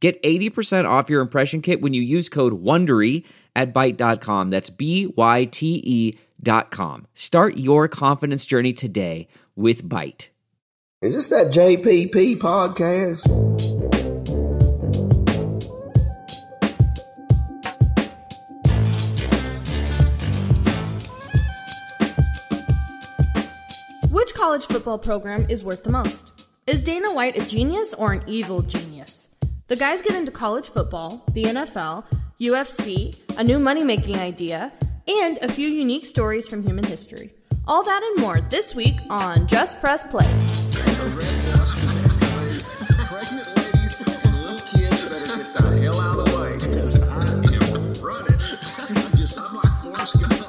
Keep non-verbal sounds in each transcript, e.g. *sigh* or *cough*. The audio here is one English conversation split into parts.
Get 80% off your impression kit when you use code WONDERY at Byte.com. That's B-Y-T-E dot com. Start your confidence journey today with Byte. Is this that JPP podcast? Which college football program is worth the most? Is Dana White a genius or an evil genius? The guys get into college football, the NFL, UFC, a new money making idea, and a few unique stories from human history. All that and more this week on Just Press Play. Pregnant ladies and little kids better get the hell out of the way because I am running. I'm just, I'm like Forrest Gump,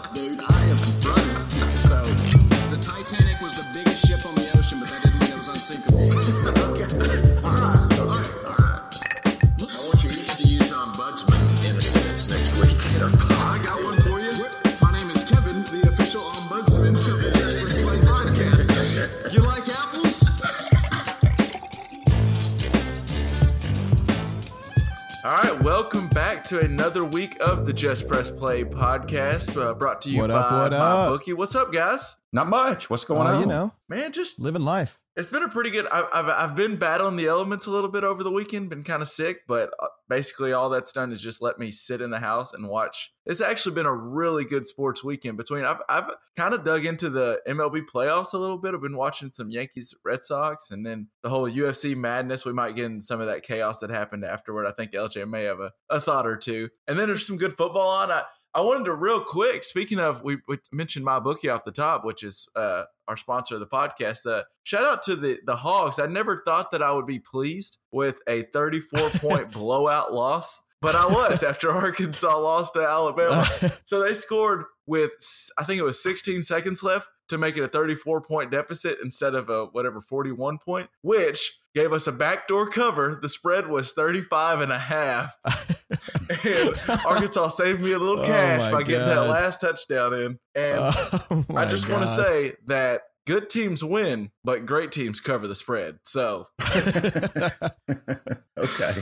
back to another week of the Just Press Play podcast, uh, brought to you What by up, what my up? bookie. What's up, guys? Not much. What's going Uh, on? you know, Man, just living life. It's been a pretty good. I, I've I've been battling the elements a little bit over the weekend. Been kind of sick, but uh, basically all that's done is just let me sit in the house and watch. It's actually been a really good sports weekend. Between I've I've kind of dug into the MLB playoffs a little bit. I've been watching some Yankees Red Sox, and then the whole UFC madness. We might get into some of that chaos that happened afterward. I think LJ may have a, a thought or two. And then there's some good football on. I I wanted to real quick. Speaking of, we, we mentioned my bookie off the top, which is uh, our sponsor of the podcast. Uh, shout out to the the Hogs. I never thought that I would be pleased with a 34 point *laughs* blowout loss, but I was after *laughs* Arkansas lost to Alabama. *laughs* So they scored with I think it was 16 seconds left to make it a 34 point deficit instead of a whatever 41 point, which gave us a backdoor cover. The spread was 35 and a half. *laughs* and Arkansas saved me a little *laughs* Oh cash my by getting that last touchdown in. And *laughs* Oh I my just want to say that good teams win, but great teams cover the spread. So, okay.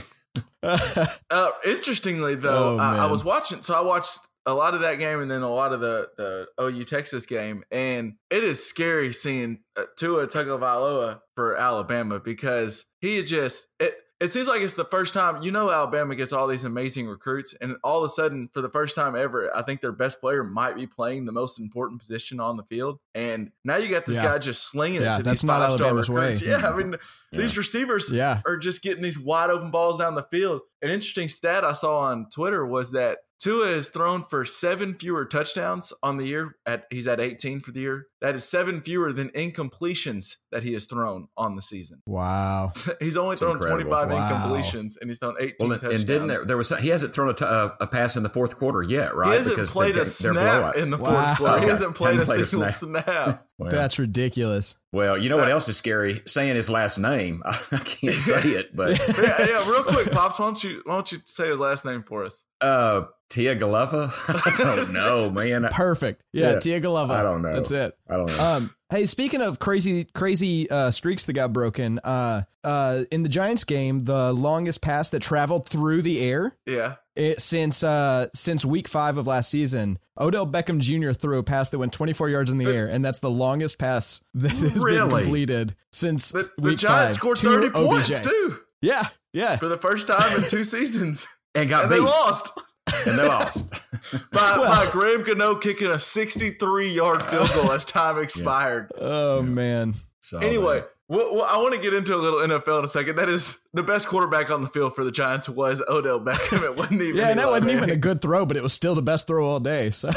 uh, interestingly, though, Oh, I, I was watching. So I watched a lot of that game and then a lot of the the OU Texas game, and it is scary seeing uh, Tua Tagovailoa for Alabama because he just it. It seems like it's the first time you know Alabama gets all these amazing recruits, and all of a sudden, for the first time ever, I think their best player might be playing the most important position on the field. And now you got this Yeah. guy just slinging Yeah, it to that's these not five star Alabama's way. recruits. Yeah, I mean, these receivers Yeah. are just getting these wide open balls down the field. An interesting stat I saw on Twitter was that Tua has thrown for seven fewer touchdowns on the year. At he's at 18 for the year. That is seven fewer than incompletions that he has thrown on the season. Wow. *laughs* he's only thrown incredible. 25 Wow. incompletions and he's thrown 18 Well, and, touchdowns. and didn't there, there was he hasn't thrown a, t- a, a pass in the fourth quarter yet, right? he hasn't Because played they're a snap in the Wow. fourth quarter. He hasn't played a Hadn't played a single snap. snap. *laughs* Well, That's ridiculous. well, you know what uh, else is scary? Saying his last name. *laughs* I can't say it, but yeah, yeah, real quick, pops. Why don't you why don't you say his last name for us? Uh, Tia Galova. *laughs* I don't *laughs* know, man. Perfect. Yeah, Yeah. Tia Galova. I don't know. That's it. I don't know. Um, hey, speaking of crazy, crazy uh, streaks that got broken, uh, uh, in the Giants game, the longest pass that traveled through the air Yeah, it, since uh, since week five of last season, Odell Beckham Jr. threw a pass that went 24 yards in the air, and that's the longest pass that has been completed since the, the Giants five scored to 30 OBJ. points too Yeah, yeah. for the first time in two *laughs* seasons, and got and they lost. And they lost. *laughs* *laughs* by, Well- by Graham Gano kicking a 63 yard field goal as time expired. Oh man. So, Anyway, well, well, I want to get into a little NFL in a second. That is the best quarterback on the field for the Giants was Odell Beckham. It wasn't *laughs* even. Yeah, and that wasn't even a good throw, but it was still the best throw all day. So,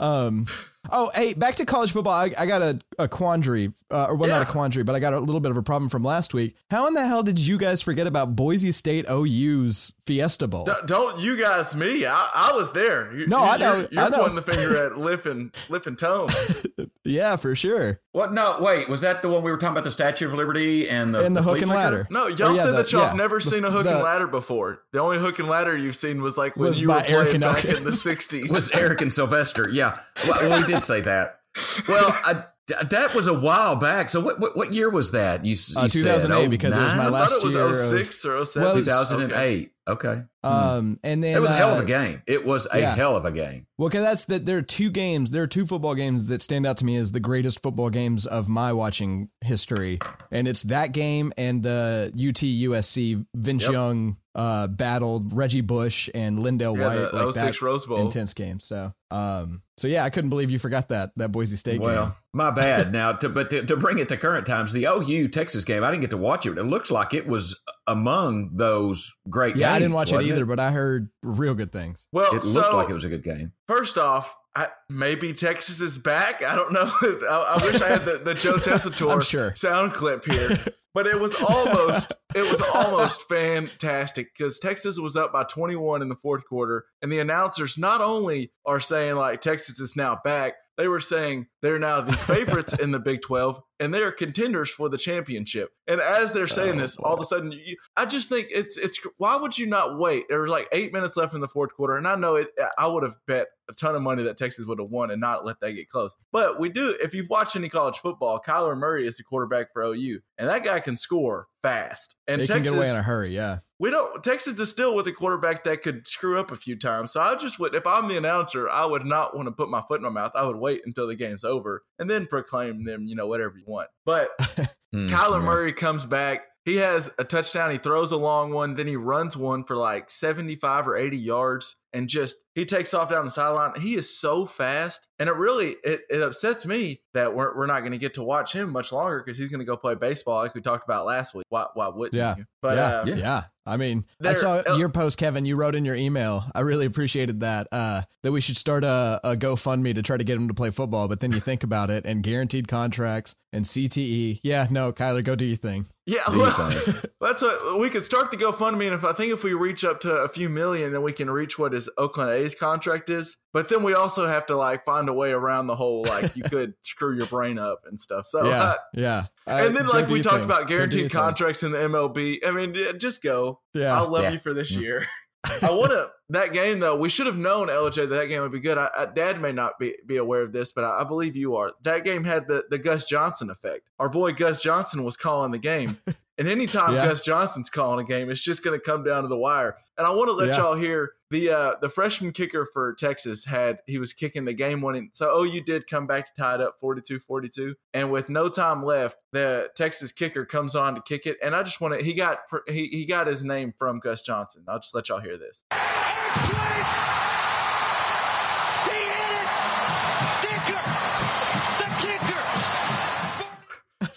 um, oh, hey, back to college football. I, I got a, a quandary, uh, or well, not a quandary, but I got a little bit of a problem from last week. How in the hell did you guys forget about Boise State OU's Fiesta Bowl? D- Don't you guys me? I, I was there. You, No, you, I know, You're, you're I know. pointing the finger at Liff and Liff and Tone. *laughs* yeah, for sure. What? No, wait. Was that the one we were talking about the Statue of Liberty and the And the hook and flicker? ladder. No, Or, y'all yeah, said the- that y'all yeah, have never the- seen a hook the- and ladder before. The only hook and ladder you've seen was like when Was you were Eric playing back in the '60s. was Eric and Sylvester. Yeah, well, well, he did say that. Well, I, that was a while back. So what what, what year was that? You, s- Uh, 2008 said because it was my 09? I last thought it was year of- 06 or 07. Well, two it's- thousand and eight. Okay, Um, and then it was a hell of uh, a game. It was a yeah. hell of a game. Well, because that's that. There are two games. There are two football games that stand out to me as the greatest football games of my watching history, and it's that game and the UT USC Vince Yep. Young uh, battled Reggie Bush and LenDale Yeah, White. the like 06 that Rose Bowl. intense game. So, um, so yeah, I couldn't believe you forgot that that Boise State Well, game. my *laughs* bad. Now, to, but to, to bring it to current times, the OU Texas game, I didn't get to watch it. It looks like it was among those great Yeah, games. I didn't watch it wasn't either, but I heard real good things. Well, It so looked like it was a good game. first off, I, maybe Texas is back. I don't know. *laughs* I, I wish I had the, the Joe *laughs* Tessitore sure. sound clip here, but it was almost it was *laughs* almost fantastic because Texas was up by 21 in the fourth quarter, and the announcers not only are saying like Texas is now back, they were saying they're now the favorites in the Big 12 and they are contenders for the championship. And as they're saying Oh, this, all of a sudden, you, I just think it's it's why would you not wait? There was like eight minutes left in the fourth quarter, and I know it. I would have bet a ton of money that Texas would have won and not let that get close. But we do. If you've watched any college football, Kyler Murray is the quarterback for OU, and that guy can score fast. And They can get away in a hurry. Yeah. We don't. Texas is still with a quarterback that could screw up a few times. So I just would, if I'm the announcer, I would not want to put my foot in my mouth. I would wait until the game's over and then proclaim them, you know, whatever you want. But Hmm, *laughs* Kyler yeah. Murray comes back. He has a touchdown. He throws a long one. Then he runs one for like 75 or 80 yards and just he takes off down the sideline. He is so fast. And it really it, it upsets me that we're, we're not going to get to watch him much longer because he's going to go play baseball like we talked about last week. Why, why wouldn't Yeah. you? But yeah, uh, yeah, yeah. I mean, I There- saw uh, your post, Kevin. You wrote in your email. I really appreciated that. Uh, that we should start a, a GoFundMe to try to get him to play football. But then you think about it, and guaranteed contracts and CTE. Yeah, no, Kyler, go do your thing. Yeah, Do well, *laughs* that's what we could start the GoFundMe, and if I think if we reach up to a few million, then we can reach what his Oakland A's contract is. But then we also have to like find a way around the whole like you could *laughs* screw your brain up and stuff. So yeah, uh, yeah. and then like we talked thing. about Go do your guaranteed thing. contracts in the MLB. I mean, yeah, just go. Yeah, I'll love Yeah. you for this Mm. year. *laughs* I want to that game though. We should have known LJ that that game would be good. I, I, Dad may not be, be aware of this, but I, I believe you are. That game had the the Gus Johnson effect. Our boy Gus Johnson was calling the game, *laughs* and anytime Yeah. Gus Johnson's calling a game, it's just going to come down to the wire. And I want to let Yeah. y'all hear the uh, the freshman kicker for Texas had he was kicking the game winning. So OU did come back to tie it up 42-42, and with no time left, the Texas kicker comes on to kick it. And I just want to he got he he got his name from Gus Johnson. I'll just let y'all hear this.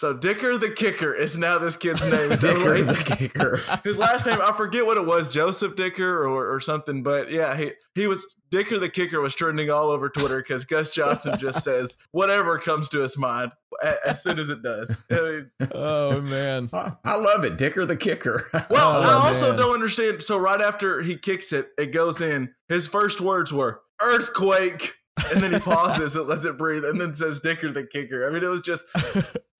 So Dicker the kicker is now this kid's name. Dicker like, the kicker. *laughs* his last name I forget what it was, Joseph Dicker or, or something. But yeah, he he was Dicker the kicker was trending all over Twitter because Gus Johnson just *laughs* says whatever comes to his mind a- as soon as it does. I mean, Oh man. *laughs* I I love it. Dicker the kicker. well, Oh, I also man. don't understand. So right after he kicks it, it goes in. His first words were earthquake. and then he pauses, and lets it breathe, and then says Dicker the kicker. I mean, it was just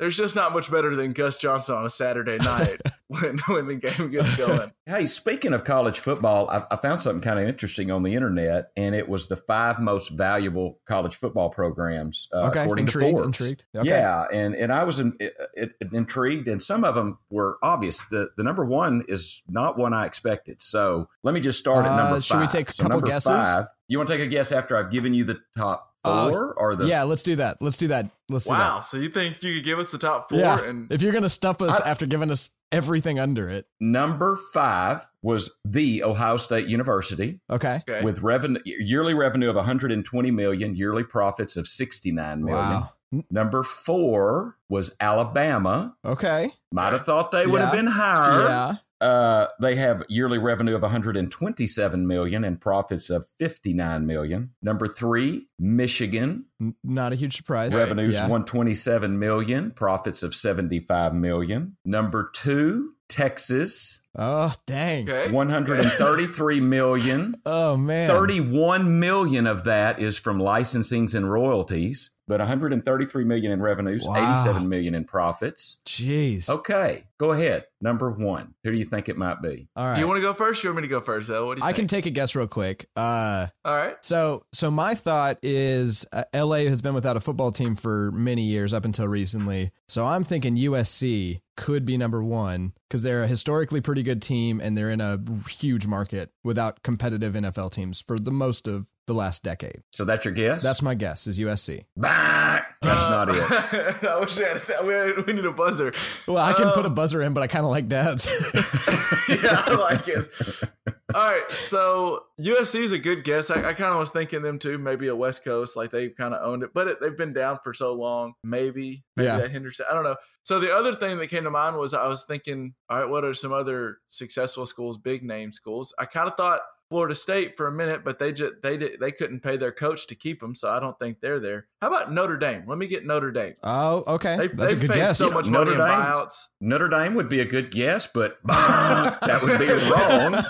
there's just not much better than Gus Johnson on a Saturday night *laughs* when when the game gets going. *laughs* Hey, speaking of college football, I, I found something kind of interesting on the internet, and it was the five most valuable college football programs uh, Okay, according intrigued, to Forbes. intrigued. Okay. Yeah, and and I was in, it, it, intrigued, and some of them were obvious. The the number one is not one I expected. So let me just start at Uh, number five. should we take a So couple number guesses? Five, you want to take a guess after I've given you the top Uh, four or the yeah, let's do that. Let's do that. Let's do Wow! that. So you think you could give us the top four? Yeah. And If you're gonna stump us I- after giving us everything under it, number five was the Ohio State University. okay. okay, with revenue yearly revenue of 120 million, yearly profits of 69 million. Wow. Number four was Alabama. Okay. Might have thought they would have been higher. Yeah. Uh, they have yearly revenue of 127 million and profits of 59 million. Number three, Michigan. Not a huge surprise. Revenues Yeah. 127 million, profits of 75 million. Number two, Texas, Oh, dang. Okay. 133 million. *laughs* Oh, man. 31 million of that is from licensings and royalties, but 133 million in revenues, Wow. 87 million in profits. Jeez. Okay, go ahead. Number one. Who do you think it might be? All right. Do you want to go first? Or you want me to go first, though? What do you I can take a guess real quick. Uh, All right. So, so my thought is uh, LA has been without a football team for many years up until recently. So I'm thinking USC could be number one because they're a historically pretty good team and they're in a huge market without competitive NFL teams for the most of the last decade. So that's your guess? That's my guess is USC. Bah! That's not it. it. *laughs* I wish I had. A, we, we need a buzzer. Well, I can put a Um, buzzer in, but I kind of like dad's. *laughs* *laughs* yeah, I like it. All right, so USC is a good guess. I, I kind of was thinking them too. Maybe a West Coast, like they've kind of owned it, but it, they've been down for so long. Maybe, maybe Yeah. that hinders. it. I don't know. So the other thing that came to mind was I was thinking, all right, what are some other successful schools, big name schools? I kind of thought Florida State for a minute, but they just they did they couldn't pay their coach to keep them, so I don't think they're there. How about Notre Dame? Let me get Notre Dame. oh, okay. They've, That's a good guess. so much Notre money in Dame? buyouts. Notre Dame would be a good guess, but *laughs* that would be wrong.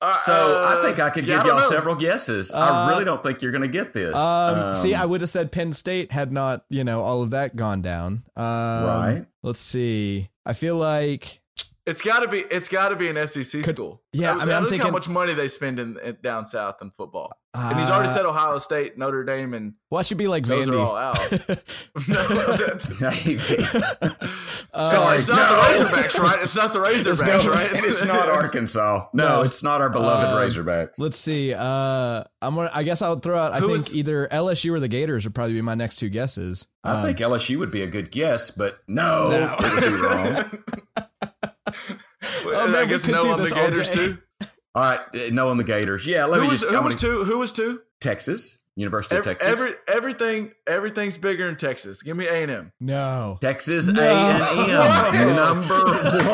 Uh, So I think I could yeah, give don't y'all know. several guesses. Uh, I really don't think you're going to get this. Um, see, Um, I would have said Penn State had not, you know, all of that gone down. Um, Right. Let's see. I feel like It's got to be. It's got to be an SEC Could- school. yeah, I mean, I'm look thinking- how much money they spend in, in down south in football. and he's already uh, said Ohio State, Notre Dame, and Well, it should be like those Vandy. are all out. no, that's, *laughs* Maybe. *laughs* Uh, Sorry, it's not no. the Razorbacks, right? It's not the *laughs* Razorbacks, no, right? it's not Arkansas. No, No. it's not our beloved Um, Razorbacks. Let's see. Uh, I'm gonna. I guess I'll throw out. I Who think is- either LSU or the Gators would probably be my next two guesses. I Um, think LSU would be a good guess, but no, No. it would be wrong. *laughs* Oh, man, I guess no do on the this all Gators too. *laughs* All right, no on the Gators. Yeah, let Who me was just. who I'm was gonna- two? Who was two? Texas, University of Texas. every everything everything's bigger in Texas. Give me A and M. no. Texas No. A&M, *laughs* number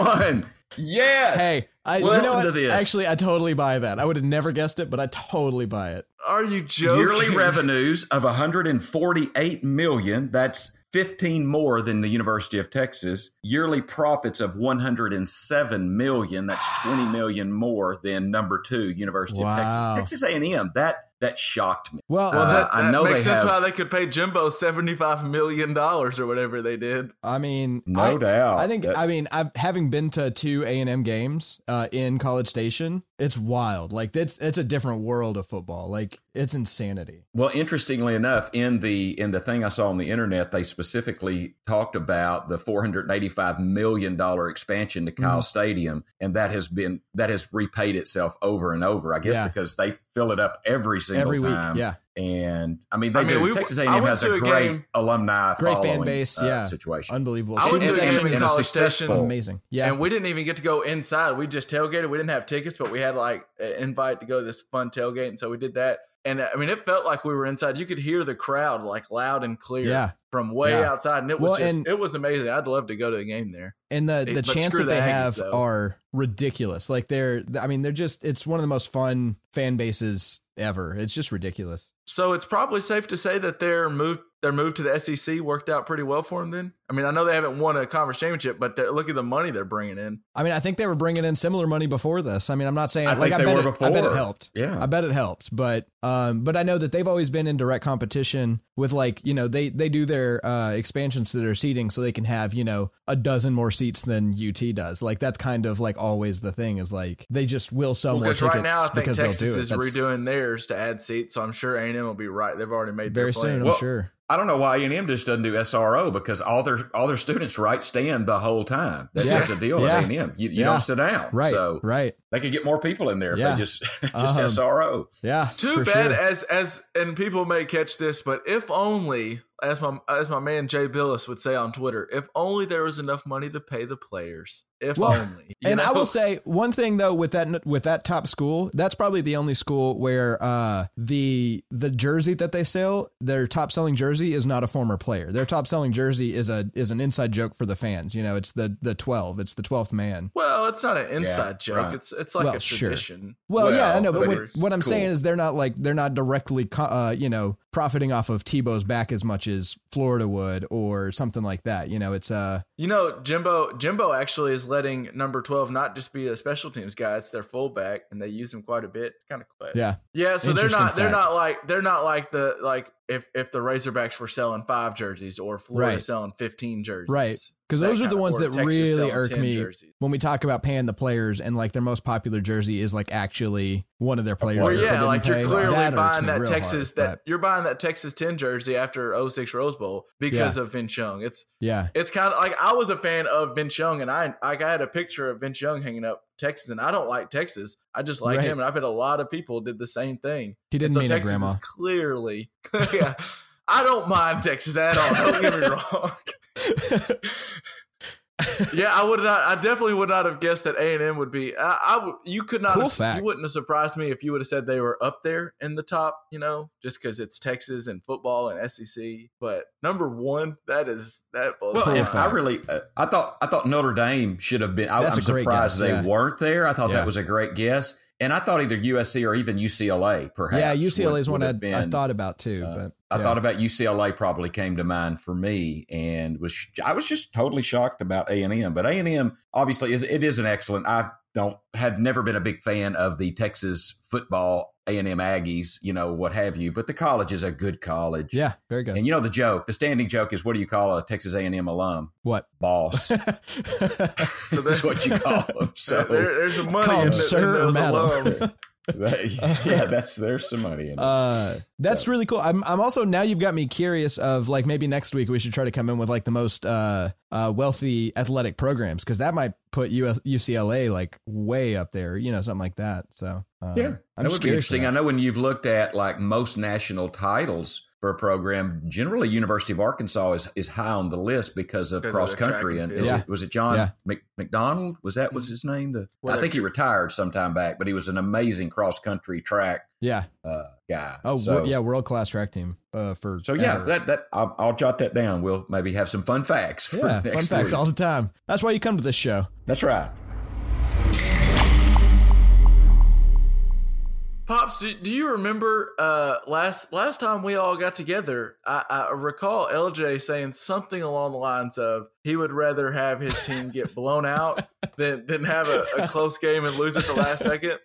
one. Yes. Hey, I you Listen know to this. Actually, I totally buy that. I would have never guessed it, but I totally buy it. Are you joking? yearly revenues of 148 million. That's 15 more than the University of Texas. Yearly profits of 107 million. That's 20 million more than number two, University Wow. of Texas. Texas A&M. That that shocked me. Well, Well, Uh, that, I that know makes they sense have- why they could pay Jimbo seventy five million dollars or whatever they did. I mean, No I, doubt. I think That- I mean I've having been to two A and M games uh, in College Station. It's wild. Like it's it's a different world of football. Like it's insanity. Well, interestingly enough, in the in the thing I saw on the internet, they specifically talked about the 485 million dollar expansion to Kyle Mhm. Stadium, and that has been that has repaid itself over and over. I guess Yeah. because they fill it up every single Every week, time. yeah. And I mean, they I mean, do. we- Texas A&M went has to a a great game- alumni, Great fan following, base, uh, yeah. situation. Unbelievable. I went to a game in is College. Station, amazing. Yeah. and we didn't even get to go inside. We just tailgated. We didn't have tickets, but we had like an invite to go to this fun tailgate, and so we did that. And I mean, it felt like we were inside. You could hear the crowd like loud and clear Yeah. From way Yeah. outside, and it was Well, just it was amazing. I'd love to go to the game there. and the the chance that they the Aggies, have though. are ridiculous. Like they're I mean they're just it's one of the most fun fan bases ever. It's just ridiculous. So it's probably safe to say that their move their move to the SEC worked out pretty well for them. Then I mean, I know they haven't won a conference championship, but they're- look at the money they're bringing in. I mean, I think they were bringing in similar money before this. I mean, I'm not saying I like think I they bet were it, I bet it helped. Yeah. I bet it helped, but um, but I know that they've always been in direct competition with like you know they they do their uh expansions to their seating so they can have you know a dozen more seats than UT does. Like that's kind of like always the thing is like they just will sell more tickets right now, I think because they'll Texas do it. is That's redoing theirs to add seats, so I'm sure A and M will be right. They've already made very their soon, plan. I'm Well, sure. I don't know why A&M just doesn't do SRO because all their all their students right stand the whole time. That, Yeah. There's a deal Yeah. at A&M. You, you Yeah. don't sit down. Right, So right. They could get more people in there Yeah. if they just *laughs* just Um, SRO. Yeah. Too bad sure. as as and people may catch this, but if only as my as my man Jay Bilas would say on Twitter, if only there was enough money to pay the players. If Well, only. you and I will say one thing though with that with that top school, that's probably the only school where uh, the the jersey that they sell, their top selling jersey is not a former player. Their top selling jersey is a is an inside joke for the fans. You know, it's the the twelve, it's the twelfth man. Well, it's not an inside Yeah, joke. right. It's it's like Well, a sure. tradition. Well, yeah, I know, but what, what I'm cool. saying is they're not like they're not directly, uh, you know, profiting off of Tebow's back as much as Florida would or something like that. You know, it's uh, You know, Jimbo Jimbo actually is letting number twelve not just be a special teams guy; it's their fullback, and they use him quite a bit. Kind of quick. yeah, Yeah, so they're not they're not like they're not like the like if if the Razorbacks were selling five jerseys or Florida Right. selling fifteen jerseys. Right. because those are the ones that Texas really irk me jerseys. when we talk about paying the players and like their most popular jersey is like actually one of their players. Or yeah, like you're clearly That buying that Texas hard, that but you're buying that Texas 10 jersey after 06 Rose Bowl because of Vince Young. It's yeah, it's kind of like I was a fan of Vince Young and I like I had a picture of Vince Young hanging up Texas and I don't like Texas. I just liked Right. him and I bet a lot of people did the same thing. he didn't so mean Texas it, Grandma. is clearly *laughs* yeah. I don't mind Texas at all. Don't get me *laughs* wrong. *laughs* yeah, I would not. I definitely would not have guessed that A and M would be. I, I you could not. Cool have, fact. You wouldn't have surprised me if you would have said they were up there in the top. You know, just because it's Texas and football and SEC. But number one, that is that blows. Well, my and fact. mind. I really, uh, I thought, I thought Notre Dame should have been. I, I'm surprised guess, they yeah. weren't there. I thought Yeah. that was a great guess, and I thought either USC or even UCLA, perhaps. yeah, UCLA is would- one would I, have I thought about too, uh, but I yeah. thought about UCLA probably came to mind for me, and was I was just totally shocked about A and M. But A and M obviously is it is an excellent. I don't had never been a big fan of the Texas football A and M Aggies, you know what have you. But the college is a good college. yeah, very good. And you know the joke, the standing joke is, what do you call a Texas A and M alum? what? Boss. So *laughs* *laughs* That's what you call them. So there, there's a money Call in, him the, sir in those madam. Alum. *laughs* yeah, that's there's some money in it. Uh, that's So- really cool. I'm, I'm also now you've got me curious of like maybe next week we should try to come in with like the most uh, uh, wealthy athletic programs because that might put US, UCLA like way up there, you know, something like that. So uh, yeah, I'm that would be interesting. I know when you've looked at like most national titles for a program, generally University of Arkansas is, is high on the list because of cross country. and And Yeah. it, was it John Yeah. Mc, McDonald? Was that was his name? The Well, I think he retired sometime back, but he was an amazing cross country track Yeah. uh, guy. Oh, so, yeah. World class track team uh, for So yeah, ever. that that I'll, I'll jot that down. We'll maybe have some fun facts. For yeah. *laughs* next Fun facts week. all the time. That's why you come to this show. That's right. Pops, do, do you remember uh, last last time we all got together? I, I recall LJ saying something along the lines of he would rather have his team get blown out than than have a, a close game and lose at the last second.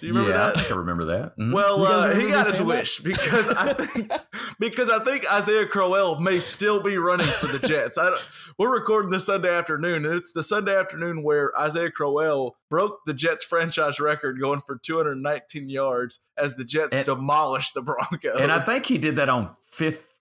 Do you remember yeah, I that? I remember that. Mhm. Well, uh, he got his wish because I think *laughs* because I think Isaiah Crowell may still be running for the Jets. I don't, we're recording this Sunday afternoon, and it's the Sunday afternoon where Isaiah Crowell broke the Jets franchise record, going for 219 yards as the Jets And- demolished the Broncos. and I think he did that on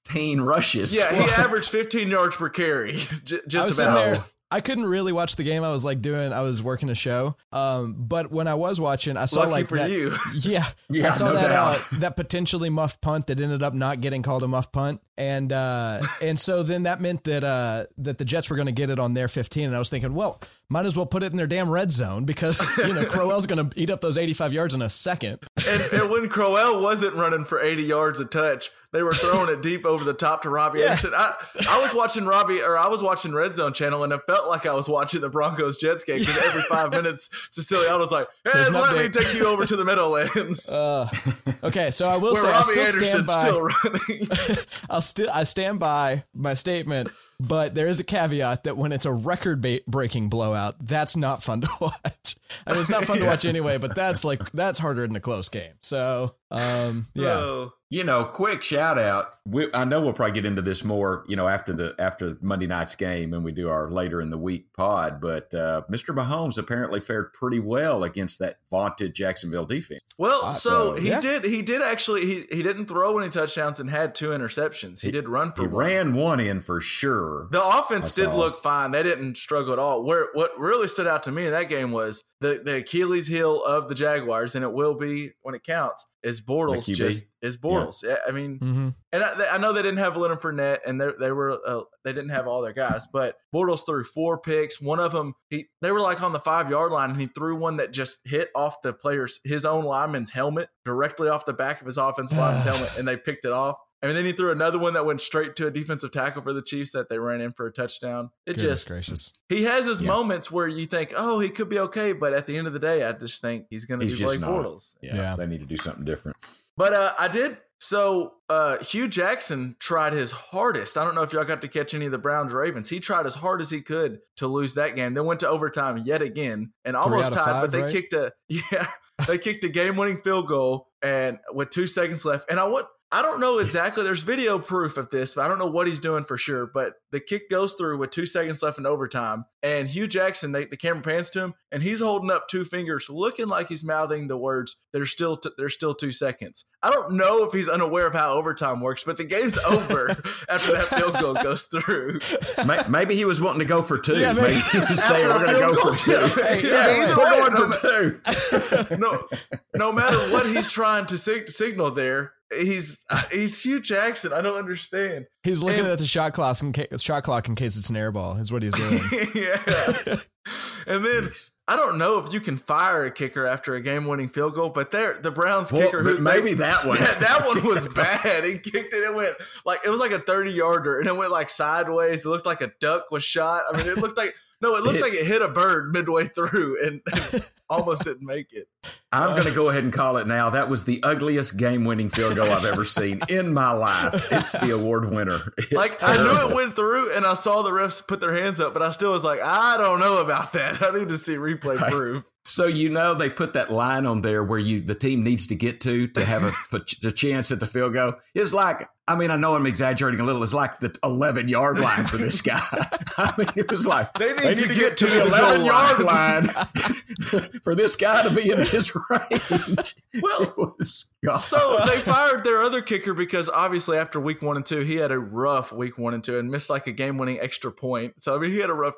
15 rushes. yeah, he *laughs* averaged 15 yards per carry, *laughs* j- I just was about. there. I couldn't really watch the game. I was like doing. I was working a show. Um, but when I was watching, I saw Lucky like for that. you. *laughs* Yeah, Yeah, I saw no that uh, that potentially muffed punt that ended up not getting called a muffed punt, and uh, and so then that meant that uh, that the Jets were going to get it on their 15, and I was thinking, well, might as well put it in their damn red zone because *laughs* you know Crowell's going to eat up those 85 yards in a second. and, and when Crowell wasn't running for 80 yards a touch, they were throwing it deep over the top to Robbie Yeah. Anderson. I, I was watching Robbie, or I was watching Red Zone Channel, and it felt like I was watching the Broncos Jets game because every five minutes, Cecilia was like, "Hey, an let me update." take you over to the Meadowlands." *laughs* Uh, okay, so I will where say I Robbie still stand by. still running. *laughs* I'll still I stand by my statement, but there is a caveat that when it's a record ba- breaking blowout, that's not fun to *laughs* watch. I mean, it's not fun to *laughs* watch anyway, but that's like that's harder in a close game. So, um, yeah, So, You know, quick shout out. We, I know we'll probably get into this more, you know, after the after Monday night's game and we do our later in the week pod. But uh, Mr. Mahomes apparently fared pretty well against that vaunted Jacksonville defense. Well, so so, he yeah. did. He did actually. He he didn't throw any touchdowns and had two interceptions. He, did run for He one. ran one in for sure. The offense I did saw. look fine. They didn't struggle at all. Where what really stood out to me in that game was the, the Achilles heel of the Jaguars, and it will be when it counts. Is Bortles just is Bortles? Yeah, I mean, hmm and I, I know they didn't have Leonard Fournette, and they they were uh, they didn't have all their guys, but Bortles threw four picks. One of them, he they were like on the five yard line, and he threw one that just hit off the player's his own lineman's helmet directly off the back of his offensive lineman's *sighs* helmet, and they picked it off. And then he threw another one that went straight to a defensive tackle for the Chiefs that they ran in for a touchdown. It Goodness just gracious. he has his Yeah. moments where you think, oh, he could be okay, but at the end of the day, I just think he's going to be just Blake not. Bortles. Yeah, Yeah. they need to do something different. But uh, I did. So uh, Hue Jackson tried his hardest. I don't know if y'all got to catch any of the Browns Ravens. He tried as hard as he could to lose that game. Then went to overtime yet again and almost out tied. five, but they right? kicked a *laughs* yeah, they kicked a game winning field goal and with two seconds left. And I want. I don't know exactly. There's video proof of this, but I don't know what he's doing for sure. But the kick goes through with two seconds left in overtime, and Hue Jackson, they, the camera pans to him, and he's holding up two fingers, looking like he's mouthing the words, "There's still, t- there's still two seconds." I don't know if he's unaware of how overtime works, but the game's over *laughs* after that field goal goes through. Maybe he was wanting to go for two. Yeah, maybe- maybe he was *laughs* saying we're going to go for two. Hey, yeah, either we're going no for two. no, no matter what he's trying to sig- signal there, he's he's Hue Jackson. I don't understand. He's looking And- at the shot clock in case, shot clock in case it's an air ball. Is what he's *laughs* doing. yeah. And then I don't know if you can fire a kicker after a game-winning field goal, but there the Browns Well, kicker who but maybe that one. *laughs* that, that one was *laughs* bad. He kicked it. It went like it was like a thirty-yarder, and it went like sideways. It looked like a duck was shot. I mean, it looked like no, it looked It- like it hit a bird midway through and, and *laughs* almost didn't make it. I'm going to uh, go ahead and call it now. That was the ugliest game-winning field goal I've ever seen in my life. It's the award winner. *laughs* It's like I knew it went through, and I saw the refs put their hands up, but I still was like, I don't know about that. *laughs* I need to see replay Right. proof. So you know they put that line on there where you the team needs to get to to have a, a chance at the field goal. It's like I mean I know I'm exaggerating a little. It's like the 11 yard line for this guy. *laughs* I mean it was like They need to get to the the 11 yard line. line *laughs* for this guy to be in his range. *laughs* Well, So they fired their other kicker because obviously after week one and two, he had a rough week one and two and missed like a game winning extra point. So I mean, he had a rough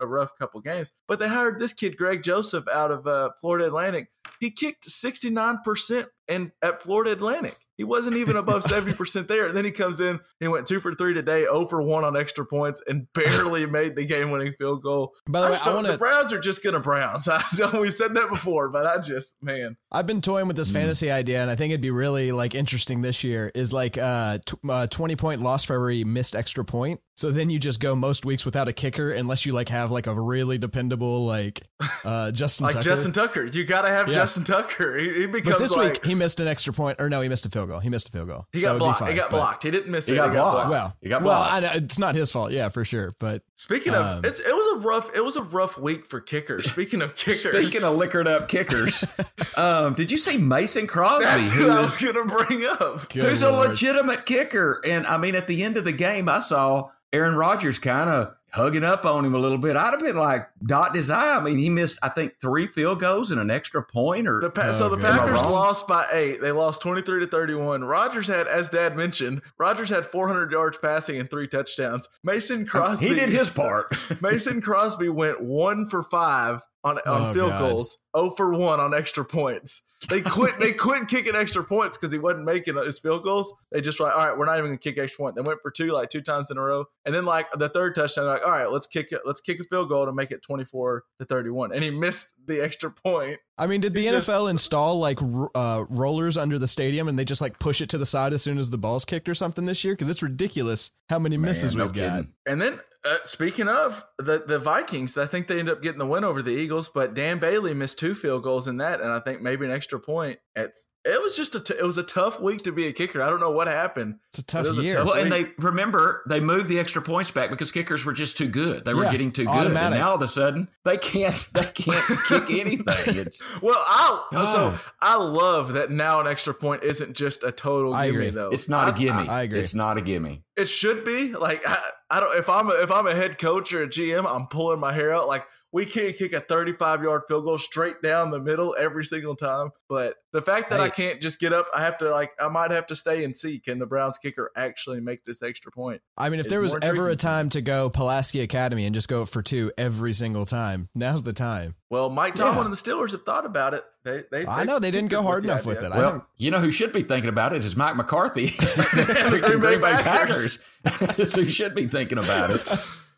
a rough couple games. But they hired this kid Greg Joseph out of uh, Florida Atlantic. He kicked sixty nine percent in at Florida Atlantic. He wasn't even above *laughs* seventy percent there. And then he comes in. He went two for three today, zero for one on extra points, and *laughs* barely made the game winning field goal. By the way, I don't- want the to. Browns are just gonna Browns. *laughs* I know we said that before, but I just man. I've been toying with this fantasy idea, and I think it'd be really like interesting this year. Is like uh, t- uh twenty point loss for every missed extra point. So then you just go most weeks without a kicker, unless you like have like a really dependable like uh *laughs* Justin like Tucker. Justin Tucker. You got to have Yeah. Justin Tucker. He, he becomes but this like week he missed an extra point, or no, he missed a field goal. He missed a field goal. he So got it'd blocked. fine, he got blocked. He didn't miss He it. got he got blocked. blocked. Well, He got well. I know, it's not his fault, yeah, for sure. But Speaking Um, of, it's, it was a rough. It was a rough week for kickers. Speaking of kickers, Speaking of liquored up kickers, *laughs* um, did you see Mason Crosby, that's who who I is was gonna bring up. good who's a legitimate kicker. And I mean, at the end of the game, I saw Aaron Rodgers kind of hugging up on him a little bit. I'd have been like dot his eye. I mean, he missed, I think, three field goals and an extra point. Or The pa- Oh, so the good. Packers lost by eight. They lost twenty three to thirty one. Rodgers had, as Dad mentioned, Rodgers had four hundred yards passing and three touchdowns. Mason Crosby, he did his part. *laughs* Mason Crosby went one for five on on Oh, field God. goals, zero for one on extra points. They quit. they quit kicking extra points because he wasn't making his field goals. They just like, all right, we're not even gonna kick extra point. They went for two like two times in a row, and then like the third touchdown, they're like, all right, let's kick it. Let's kick a field goal to make it twenty four to thirty one, and he missed the extra point. I mean, did the He just- NFL install like uh, rollers under the stadium and they just like push it to the side as soon as the ball's kicked or something this year? Because it's ridiculous how many misses Man, no we've got. And then, uh, speaking of the the Vikings, I think they end up getting the win over the Eagles. But Dan Bailey missed two field goals in that, and I think maybe an extra point. It's it was just a t- it was a tough week to be a kicker. I don't know what happened. It's a tough It was a year. tough- Well, and they remember they moved the extra points back because kickers were just too good. They were Yeah, getting too good, and now all of a sudden they can't *laughs* they can't kick *laughs* anything. It's *laughs* Well, I Oh. so I love that now an extra point isn't just a total I gimme agree. though. it's not a I- gimme. I agree. It's not a gimme. It should be like I, I don't if I'm a, if I'm a head coach or a GM, I'm pulling my hair out. Like we can't kick a 35 yard field goal straight down the middle every single time. But the fact that I can't just get up, I have to like I might have to stay and see can the Browns kicker actually make this extra point. I mean, if It's there was more ever a time to go Pulaski Academy and just go for two every single time, now's the time. Well, Mike Tomlin Yeah. and the Steelers have thought about it. They they I know they didn't go hard the enough with idea. it. I Well, don't- you know who should be thinking about it is Mike McCarthy, *laughs* *laughs* The the Green Bay Green Packers. Packers. *laughs* who should be thinking about it.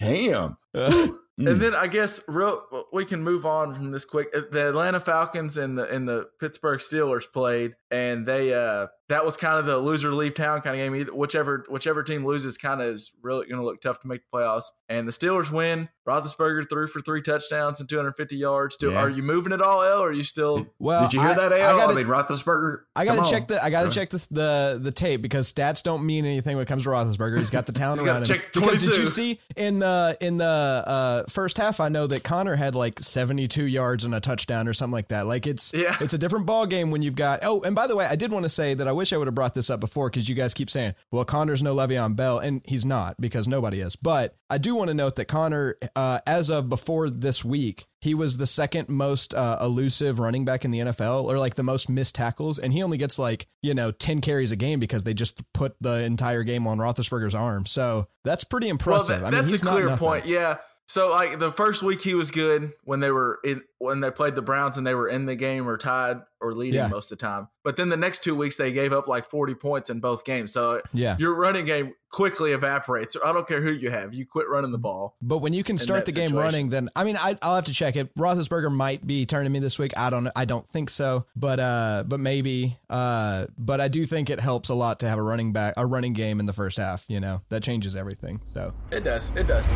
Damn. And then I guess real we can move on from this quick. Uh, The Atlanta Falcons and the and the Pittsburgh Steelers played, and they uh that was kind of the loser leave town kind of game. Either whichever whichever team loses, kind of is really going to look tough to make the playoffs. And the Steelers win. Roethlisberger threw for three touchdowns and 250 yards. Do, Yeah. Are you moving at all, L? Or are you still? well, Did you hear I- that, I gotta- mean, Roethlisberger. I gotta check the I gotta check this the the tape because stats don't mean anything when it comes to Roethlisberger. He's got the *laughs* talent You around him. check Because did you see in the in the uh, first half? I know that Conner had like seventy two yards and a touchdown or something like that. Like it's Yeah. it's a different ball game when you've got. Oh, and by the way, I did want to say that I wish I would have brought this up before because you guys keep saying, well, Conner's no Le'Veon Bell, and he's not because nobody is. But I do want to note that Conner, uh, as of before this week, he was the second most uh, elusive running back in the NFL, or like the most missed tackles, and he only gets like you know ten carries a game because they just put the entire game on Roethlisberger's arm. So that's pretty impressive. Well, I that, mean, that's he's a clear point. Yeah. So like the first week he was good when they were in when they played the Browns and they were in the game or tied or leading Yeah. most of the time. But then the next two weeks they gave up like 40 points in both games. So Yeah. your running game quickly evaporates. I don't care who you have. You quit running the ball. But when you can start the game situation. running, then I mean, I, I'll have to check it. Roethlisberger might be turning me this week. I don't. I don't think so. But uh, but maybe. Uh, but I do think it helps a lot to have a running back, a running game in the first half. You know, that changes everything. So It does. It does.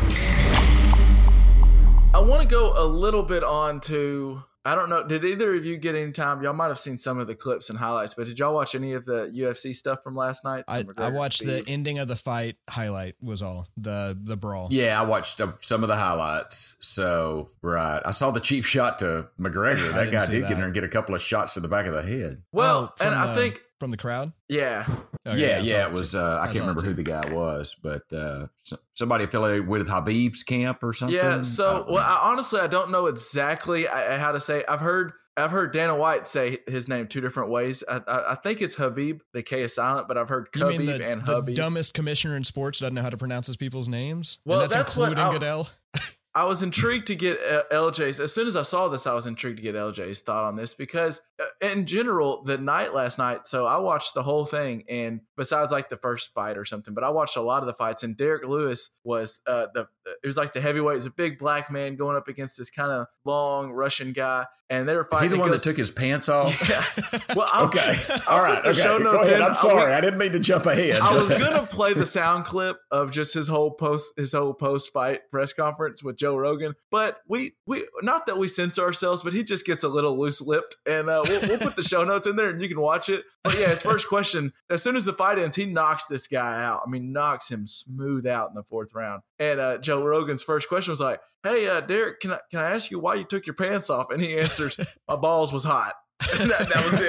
I want to go a little bit on to I don't know. Did either of you get any time? Y'all might have seen some of the clips and highlights, but did y'all watch any of the UFC stuff from last night? I, I watched the ending of the fight highlight was all the the brawl. Yeah, I watched some of the highlights. So, right. I saw the cheap shot to McGregor. *laughs* That guy did that. get in there and get a couple of shots to the back of the head. Well, Oh, and from I think from the crowd. yeah, Okay, yeah, I yeah, it was. too. Uh, I I can't remember who the guy was, but uh, somebody affiliated with Habib's camp or something. Yeah, so don't well. I, honestly, I don't know exactly how to say. I've heard I've heard Dana White say his name two different ways. I, I, I think it's Habib. The K is silent, but I've heard You mean the, and the Habib. dumbest commissioner in sports doesn't know how to pronounce his people's names? Well, and that's, that's what including I'll- Goodell. I was intrigued to get uh, LJ's. As soon as I saw this, I was intrigued to get LJ's thought on this because, uh, in general, the night last night. So I watched the whole thing, and besides like the first fight or something, but I watched a lot of the fights. And Derrick Lewis was uh, the it was like the heavyweight. It was a big black man going up against this kind of long Russian guy, and they were Is he the one goes- that took his pants off? *laughs* Yes. Well, I'll, okay. *laughs* I'll All right. Okay. show notes. I'm I sorry. wa- I didn't mean to jump ahead. I was *laughs* gonna play the sound clip of just his whole post his whole post fight press conference with Joe Rogan, but we we not that we censor ourselves, but he just gets a little loose lipped, and uh, we'll, we'll put the show notes in there and you can watch it. But yeah, his first question as soon as the fight ends, he knocks this guy out. I mean, knocks him smooth out in the fourth round. And uh, Joe Rogan's first question was like, "Hey, uh, Derrick, can I can I ask you why you took your pants off?" And he answers, "My balls was hot." *laughs* That, that was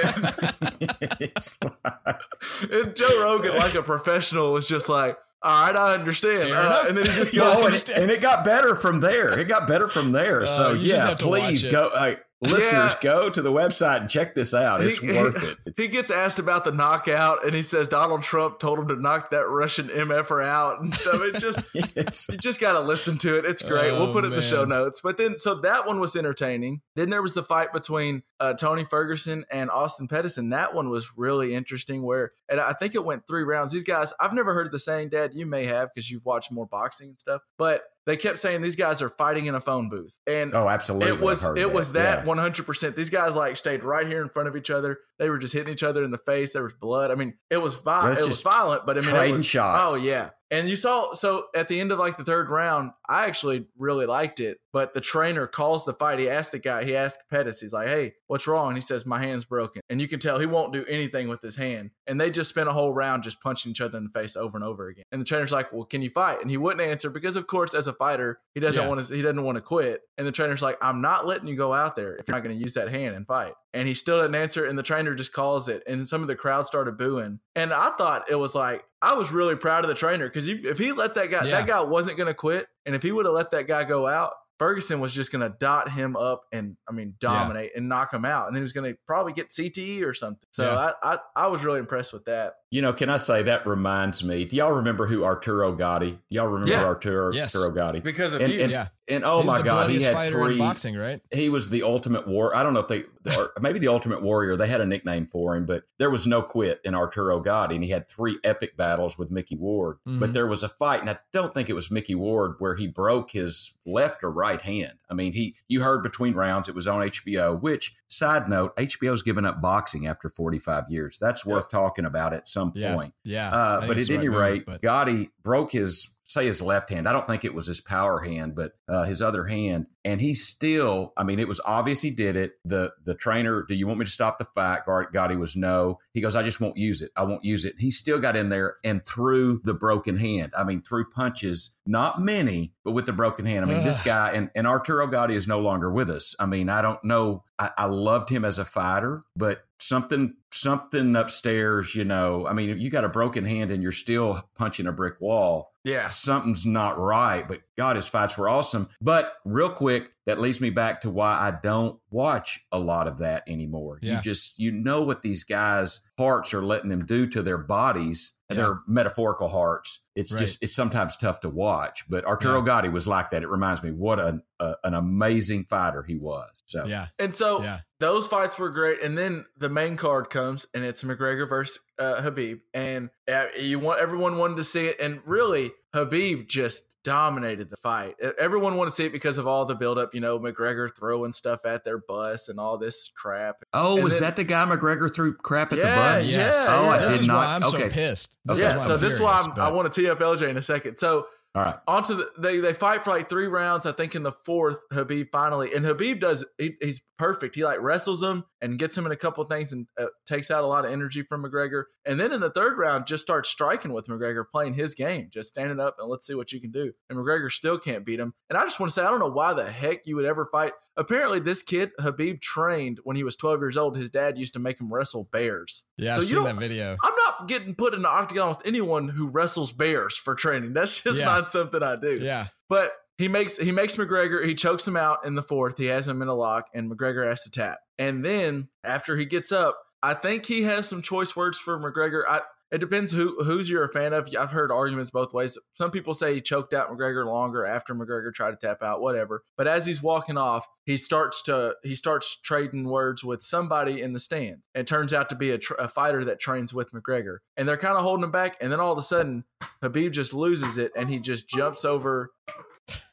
it. *laughs* And Joe Rogan, like a professional, was just like, "All right, I understand." Uh, and then he just *laughs* goes, Oh, and, it, and it got better from there. It got better from there. Uh, so yeah, have to watch please go, uh, listeners, Yeah. go to the website and check this out. It's He- *laughs* worth it. It's, he gets asked about the knockout, and he says Donald Trump told him to knock that Russian mf'er out and stuff. It just *laughs* it's- you just got to listen to it. It's great. we'll Oh, put it in the show notes. But then, so that one was entertaining. Then there was the fight between uh, Tony Ferguson and Austin Pettis, and that one was really interesting. Where, and I think it went three rounds. These guys, I've never heard the saying, Dad. You may have because you've watched more boxing and stuff, but they kept saying these guys are fighting in a phone booth, and oh, absolutely. it was it was that one hundred percent. These guys like stayed right here in front of each other. They were just hitting each other in the face. There was blood. I mean, it was violent. It was violent, but I mean, it was, oh, shots. Oh yeah, And you saw, so at the end of like the third round, I actually really liked it. But the trainer calls the fight. He asked the guy, he asked Pettis, he's like, hey, what's wrong? And he says, my hand's broken. And you can tell he won't do anything with his hand. And they just spent a whole round just punching each other in the face over and over again. And the trainer's like, well, can you fight? And he wouldn't answer because, of course, as a fighter, he doesn't Yeah. want to, he doesn't want to quit. And the trainer's like, I'm not letting you go out there if you're not going to use that hand and fight. And he still didn't answer. And the trainer just calls it. And some of the crowd started booing. And I thought it was like, I was really proud of the trainer because if, if he let that guy, Yeah. that guy wasn't going to quit. And if he would have let that guy go out, Ferguson was just going to dot him up and, I mean, dominate and knock him out. And then he was going to probably get CTE or something. So Yeah. I, I, I was really impressed with that. You know, can I say that reminds me? Do y'all remember who Arturo Gatti? Do y'all remember Yeah. Arturo, Yes. Arturo Gatti? Because of And, you. and, Yeah. And oh He's my God, he had three. in boxing, right? he was the ultimate war. I don't know if they, or maybe the ultimate warrior. They had a nickname for him, but there was no quit in Arturo Gatti, and he had three epic battles with Micky Ward. Mhm. But there was a fight, and I don't think it was Micky Ward where he broke his left or right hand. I mean, he you heard between rounds it was on HBO. Which side note, HBO's given up boxing after forty five years. That's worth talking about at some point. Yeah. I Uh, but at any right rate, but- Gatti broke his say his left hand. I don't think it was his power hand, but uh, his other hand. And he still, I mean, it was obvious he did it. The the trainer, do you want me to stop the fight? Gar- Gatti was no. He goes, I just won't use it. I won't use it. He still got in there and threw the broken hand. I mean, threw punches, not many, but with the broken hand. I mean, this guy and, and Arturo Gatti is no longer with us. I mean, I don't know. I, I loved him as a fighter, but something something upstairs, you know. I mean, if you got a broken hand and you're still punching a brick wall, Yeah. something's not right. But God, his fights were awesome. But real quick, that leads me back to why I don't watch a lot of that anymore. Yeah. You just you know what these guys' hearts are letting them do to their bodies, Yeah. their metaphorical hearts. It's Right. just it's sometimes tough to watch. But Arturo Gatti was like that. It reminds me what an a, an amazing fighter he was. So Yeah. And so Yeah. those fights were great. And then the main card comes, and it's McGregor versus uh, Habib, and uh, you want everyone wanted to see it. And really, Habib just dominated the fight. Everyone wanted to see it because of all the buildup. You know, McGregor throwing stuff at their bus and all this crap. Oh, And was then- that the guy McGregor threw crap at Yeah, the bus? yeah, Yes. Oh, I this did is not. why I'm okay. so pissed. Okay. This yeah, so I'm this is why furious, I'm, I want to tee up LJ in a second. So All right. onto the they they fight for like three rounds. I think in the fourth, Habib finally and Habib does he, he's perfect. He like wrestles him and gets him in a couple of things and uh, takes out a lot of energy from McGregor. And then in the third round, just starts striking with McGregor, playing his game, just standing up and let's see what you can do. And McGregor still can't beat him. And I just want to say I don't know why the heck you would ever fight. Apparently, this kid Habib trained when he was 12 years old. His dad used to make him wrestle bears. Yeah, So I've you seen that video. I'm not getting put in the octagon with anyone who wrestles bears for training. That's just Yeah. not something I do. Yeah. But he makes he makes McGregor, he chokes him out in the fourth. He has him in a lock, and McGregor has to tap. And then after he gets up, I think he has some choice words for McGregor. I it depends who who's you're a fan of. I've heard arguments both ways. Some people say he choked out McGregor longer after McGregor tried to tap out, whatever. But as he's walking off, he starts to he starts trading words with somebody in the stands. It turns out to be a, tr- a fighter that trains with McGregor, and they're kind of holding him back. And then all of a sudden, Habib just loses it, and he just jumps over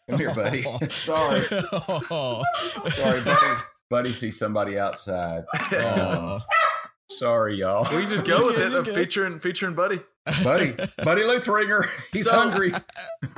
Come here, buddy. *laughs* Sorry. oh, *laughs* Sorry, buddy. Buddy sees somebody outside. *laughs* Sorry, y'all. We just go with it. you're uh. Featuring featuring Buddy. Buddy. Buddy Luthringer. He's So- hungry.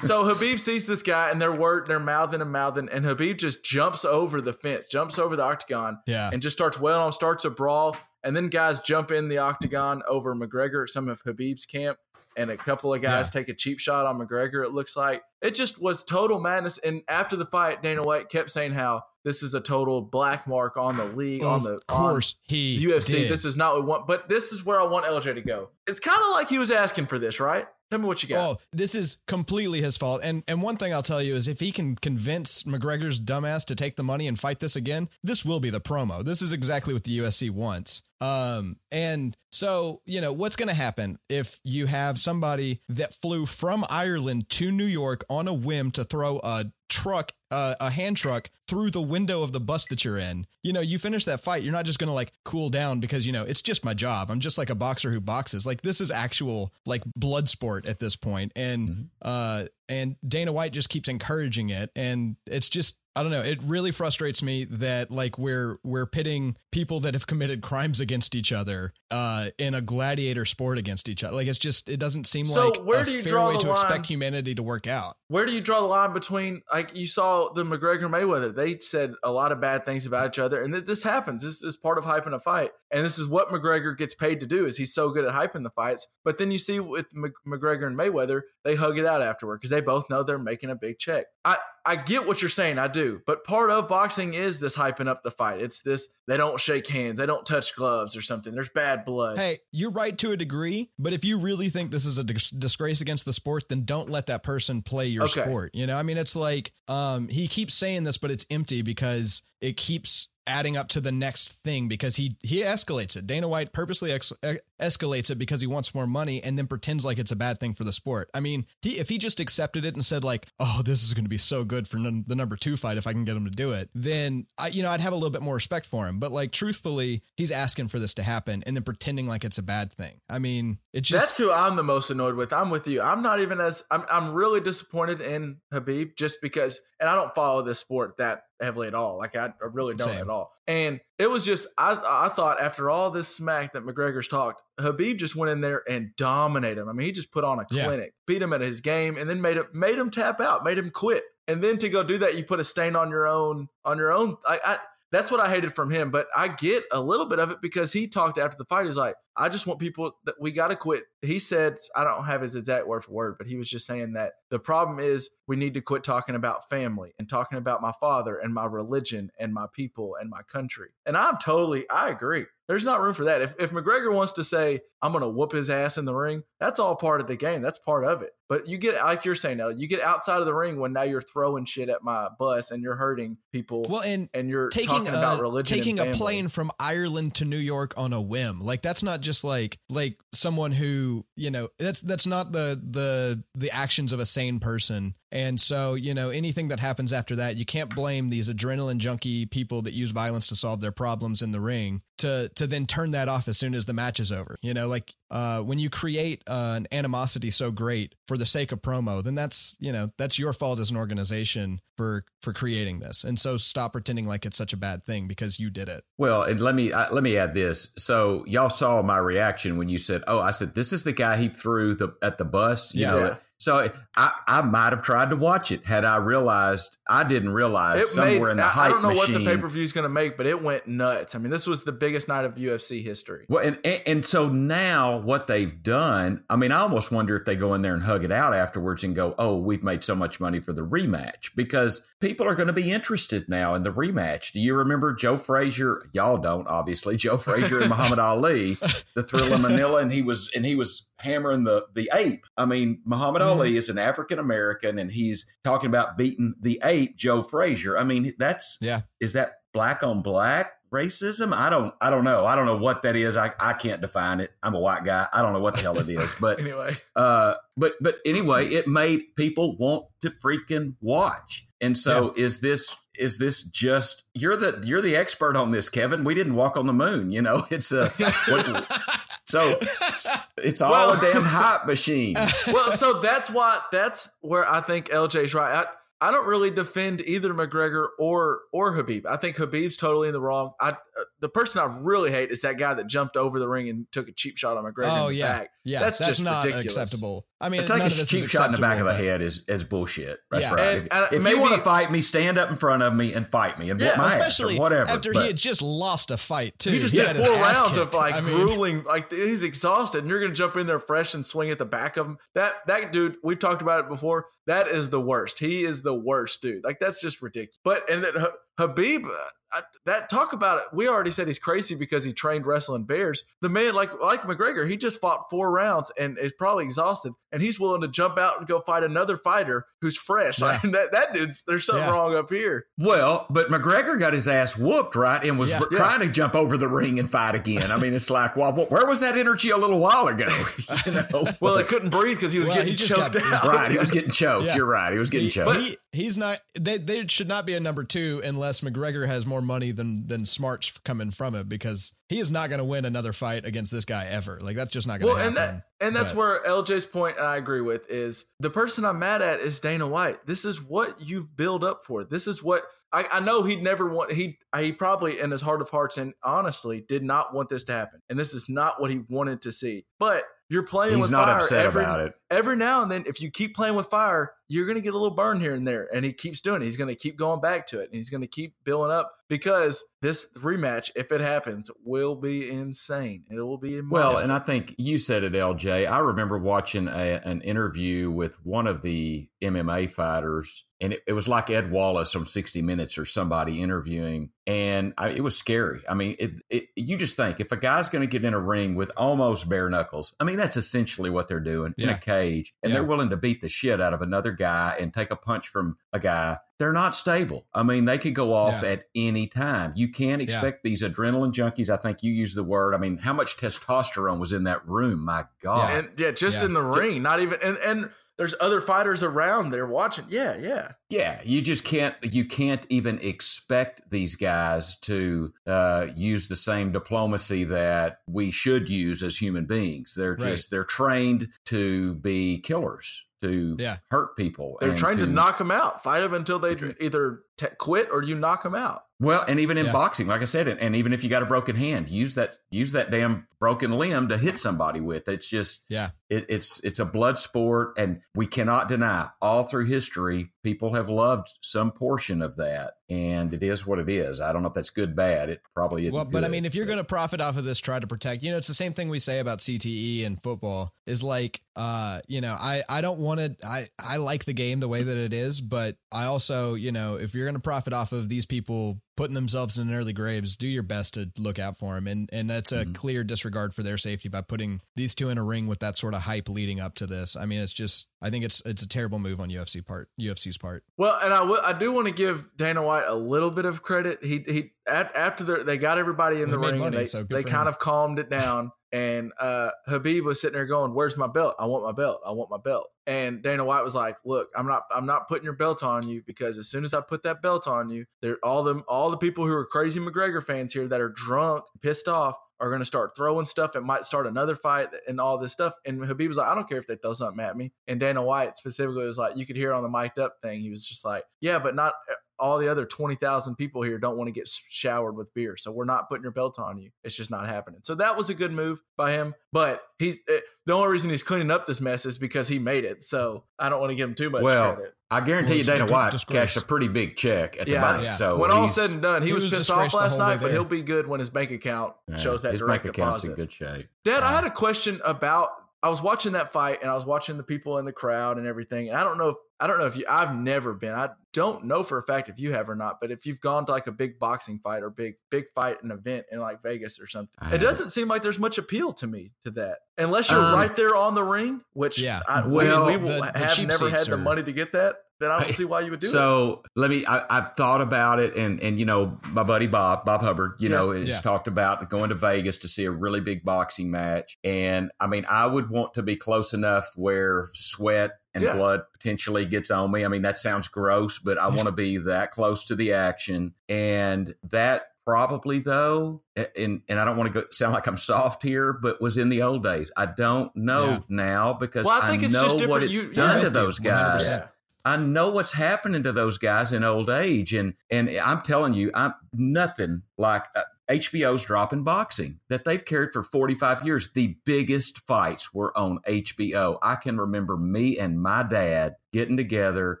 So Habib sees this guy and they're word they're mouthing and mouthing, and Habib just jumps over the fence, jumps over the octagon, Yeah. and just starts wailing on, starts a brawl, and then guys jump in the octagon over McGregor, some of Habib's camp, and a couple of guys take a cheap shot on McGregor. It looks like it just was total madness. And after the fight, Dana White kept saying how this is a total black mark on the league, on the of course he UFC. did. This is not what we want, but this is where I want LJ to go. It's kind of like he was asking for this, right? Tell me what you got. Oh, this is completely his fault. And and one thing I'll tell you is if he can convince McGregor's dumbass to take the money and fight this again, this will be the promo. This is exactly what the UFC wants. Um, and so, you know, what's going to happen if you have somebody that flew from Ireland to New York on a whim to throw a truck, uh, a hand truck through the window of the bus that you're in. You know, you finish that fight, you're not just going to like cool down because, you know, it's just my job. I'm just like a boxer who boxes. Like this is actual like blood sport at this point. And, uh, and Dana White just keeps encouraging it. And it's just, I don't know. It really frustrates me that like we're we're pitting people that have committed crimes against each other uh, in a gladiator sport against each other. Like it's just it doesn't seem So like where a do you fair draw way the to line? expect humanity to work out. Where do you draw the line between like you saw the McGregor Mayweather? They said a lot of bad things about each other, and th- this happens. This is part of hyping a fight, and this is what McGregor gets paid to do. Is he's so good at hyping the fights? But then you see with Mc- McGregor and Mayweather, they hug it out afterward because they both know they're making a big check. I I get what you're saying, I do, but part of boxing is this hyping up the fight. It's this they don't shake hands, they don't touch gloves or something. There's bad blood. Hey, you're right to a degree, but if you really think this is a dis- disgrace against the sport, then don't let that person play your Okay. sport. You know, I mean, it's like um, he keeps saying this, but it's empty because it keeps adding up to the next thing because he he escalates it. Dana White purposely ex- escalates it because he wants more money and then pretends like it's a bad thing for the sport. I mean, he if he just accepted it and said like, "Oh, this is going to be so good for num- the number 2 fight if I can get him to do it." Then I you know, I'd have a little bit more respect for him. But like truthfully, he's asking for this to happen and then pretending like it's a bad thing. I mean, it just That's who I'm the most annoyed with. I'm with you. I'm not even as I'm. I'm really disappointed in Habib just because, and I don't follow this sport that heavily at all. Like I, I really don't Same. at all. And it was just I. I thought after all this smack that McGregor's talked, Habib just went in there and dominated him. I mean, he just put on a Yeah. clinic, beat him at his game, and then made him made him tap out, made him quit. And then to go do that, you put a stain on your own on your own. I, I that's what I hated from him. But I get a little bit of it because he talked after the fight. He's like, I just want people that we got to quit. He said, I don't have his exact word for word, but he was just saying that the problem is we need to quit talking about family and talking about my father and my religion and my people and my country. And I'm totally, I agree. There's not room for that. If, if McGregor wants to say, I'm going to whoop his ass in the ring, that's all part of the game. That's part of it. But you get, like you're saying, now you get outside of the ring when now you're throwing shit at my bus and you're hurting people well, and and you're taking talking about a, religion taking a plane from Ireland to New York on a whim. Like that's not just like like someone who, you know, that's that's not the the the actions of a sane person. And so, you know, anything that happens after that, you can't blame these adrenaline junkie people that use violence to solve their problems in the ring to to then turn that off as soon as the match is over. You know, like uh, when you create uh, an animosity so great for the sake of promo, then that's you know that's your fault as an organization for for creating this. And so stop pretending like it's such a bad thing because you did it. Well, and let me uh, let me add this. So y'all saw my reaction when you said, "Oh, I said this is the guy he threw the at the bus." You Yeah. know, so I I might have tried to watch it had I realized I didn't realize It somewhere made, in the I, hype I don't know what the pay per view is going to make, but it went nuts. I mean, this was the biggest night of UFC history. Well, and, and and so now what they've done, I mean, I almost wonder if they go in there and hug it out afterwards and go, "Oh, we've made so much money for the rematch," because people are going to be interested now in the rematch. Do you remember Joe Frazier? Y'all don't, obviously. Joe Frazier and *laughs* Muhammad Ali, the Thrilla in Manila, and he was and he was hammering the the ape. I mean, Muhammad Ali is an African American, and he's talking about beating the ape, Joe Frazier. I mean, that's Yeah. is that black on black racism? I don't i don't know. I don't know what that is. I, I can't define it. I'm a white guy. I don't know what the hell it is but *laughs* Anyway, uh but but anyway it made people want to freaking watch. And so is this is this just you're the you're the expert on this kevin. We didn't walk on the moon you know? *laughs* It's a what, *laughs* so *laughs* it's all Well- a damn hype machine *laughs* well, so that's why that's where I think LJ's right. I, I don't really defend either McGregor or or Habib. I think Habib's totally in the wrong. I uh, the person I really hate is that guy that jumped over the ring and took a cheap shot on McGregor oh in the yeah, back. yeah. that's, just not ridiculous. acceptable. I mean, I take a this cheap shot in the back of the head is, is bullshit. That's Yeah. right. And- if if maybe- you want to fight me, stand up in front of me and fight me and Yeah, my but ass Especially or whatever. after but- he had just lost a fight too. He just got did four rounds kicked. of like I mean, grueling, like he's exhausted, and you're going to jump in there fresh and swing at the back of him. That that dude, we've talked about it before. That is the worst. He is the worst dude. Like that's just ridiculous. But and then Habib, uh, I, that talk about it. We already said he's crazy because he trained wrestling bears. The man, like like McGregor, he just fought four rounds and is probably exhausted, and he's willing to jump out and go fight another fighter who's fresh. Yeah. *laughs* I mean, that that dude's there's something Yeah. wrong up here. Well, but McGregor got his ass whooped, right? And was Yeah. r- trying to jump over the ring and fight again. I mean, it's like, well, where was that energy a little while ago? *laughs* you know? *laughs* Well, he couldn't breathe because he was Well, getting he choked got- out. right. He was getting choked. Yeah. You're right. He was getting He, choked. he, he's not. They, they should not be a number two unless McGregor has more money than than Smart's coming from it because he is not going to win another fight against this guy ever. Like that's just not going to Well, happen. and that and that's But- where LJ's point, and I agree with, is the person I'm mad at is Dana White. This is what you've built up for. This is what I, I know he'd never want. He he probably in his heart of hearts and honestly did not want this to happen, and this is not what he wanted to see. But you're playing He's with not fire upset every, about it. every now and then. If you keep playing with fire, you're going to get a little burn here and there. And he keeps doing it. He's going to keep going back to it, and he's going to keep building up because this rematch, if it happens, will be insane. It will be Well, and I think you said it, LJ. I remember watching a, an interview with one of the MMA fighters, and it, it was like Ed Wallace from 60 Minutes or somebody interviewing, and I, it was scary. I mean, it, it, you just think if a guy's going to get in a ring with almost bare knuckles, I mean, that's essentially what they're doing in a cage, and Yeah. they're willing to beat the shit out of another guy and take a punch from a guy. They're not stable. I mean, they could go off Yeah. at any time. You can't expect these adrenaline junkies. I think you used the word. I mean, how much testosterone was in that room? My God. and yeah, just Yeah. in the ring, not even and and there's other fighters around there watching. Yeah, yeah. Yeah, you just can't. You can't even expect these guys to uh, use the same diplomacy that we should use as human beings. They're Right. just they're trained to be killers, to Yeah. hurt people. They're and trying to, knock them out, fight them until they either t- quit or you knock them out. Well, and even in Yeah. boxing, like I said, and, and even if you got a broken hand, use that use that damn broken limb to hit somebody with. It's just yeah, it, it's it's a blood sport, and we cannot deny all through history, people have loved some portion of that, and it is what it is. I don't know if that's good, bad. It probably isn't. Well, but I mean, if you're going to profit off of this, try to protect. You know, it's the same thing we say about CTE and football. Is like, uh, you know, I I don't want to. I I like the game the way that it is, but I also, you know, if you're going to profit off of these people putting themselves in early graves, do your best to look out for them, and and that's a Mhm. clear disregard for their safety by putting these two in a ring with that sort of hype leading up to this. I mean, it's just, I think it's it's a terrible move on UFC part, UFC's part. Well, and I will- I do want to give Dana White a little bit of credit. He he at, after the, they got everybody in He the ring money, they so they kind him. of calmed it down. And uh, Habib was sitting there going, "Where's my belt? I want my belt. I want my belt." And Dana White was like, "Look, I'm not I'm not putting your belt on you because as soon as I put that belt on you, there all the all the people who are crazy McGregor fans here that are drunk, pissed off." Are going to start throwing stuff. It might start another fight and all this stuff. And Habib was like, I don't care if they throw something at me. And Dana White specifically was like, you could hear on the mic'd up thing. He was just like, yeah, but not all the other 20,000 people here don't want to get showered with beer. So we're not putting your belt on you. It's just not happening. So that was a good move by him. But he's eh, the only reason he's cleaning up this mess is because he made it. So I don't want to give him too much Well, credit. I guarantee Well, you, Dana White disgrace. cashed a pretty big check at Yeah, the bank. yeah. So when all he's- said and done, he, he was, was pissed off last night, but he'll be good when his bank account yeah, shows that his direct bank account's deposit. in good shape. Dad, I had a question about. I was watching that fight and I was watching the people in the crowd and everything. And I don't know if I don't know if you. I've never been. I don't know for a fact if you have or not. But if you've gone to like a big boxing fight or big big fight an event in like Vegas or something, I it doesn't seem like there's much appeal to me to that unless you're Um, right there on the ring. Which Yeah. I, Well, mean, we the- have never had seats the money to get that. Then I don't see why you would do it. so let me. I, I've thought about it, and and you know, my buddy Bob, Bob Hubbard, you Yeah. know, has Yeah. talked about going to Vegas to see a really big boxing match, and I mean, I would want to be close enough where sweat and Yeah. blood potentially gets on me. I mean, that sounds gross, but I want to be that close to the action, and that probably though and and I don't want to go, sound like I'm soft here but was in the old days I don't know Yeah. now because Well, I think it's know just what it's You- done yeah. to those guys Yeah. I know what's happening to those guys in old age, and and I'm telling you, I'm nothing like uh, HBO's dropping boxing that they've carried for 45 years. The biggest fights were on HBO. I can remember me and my dad getting together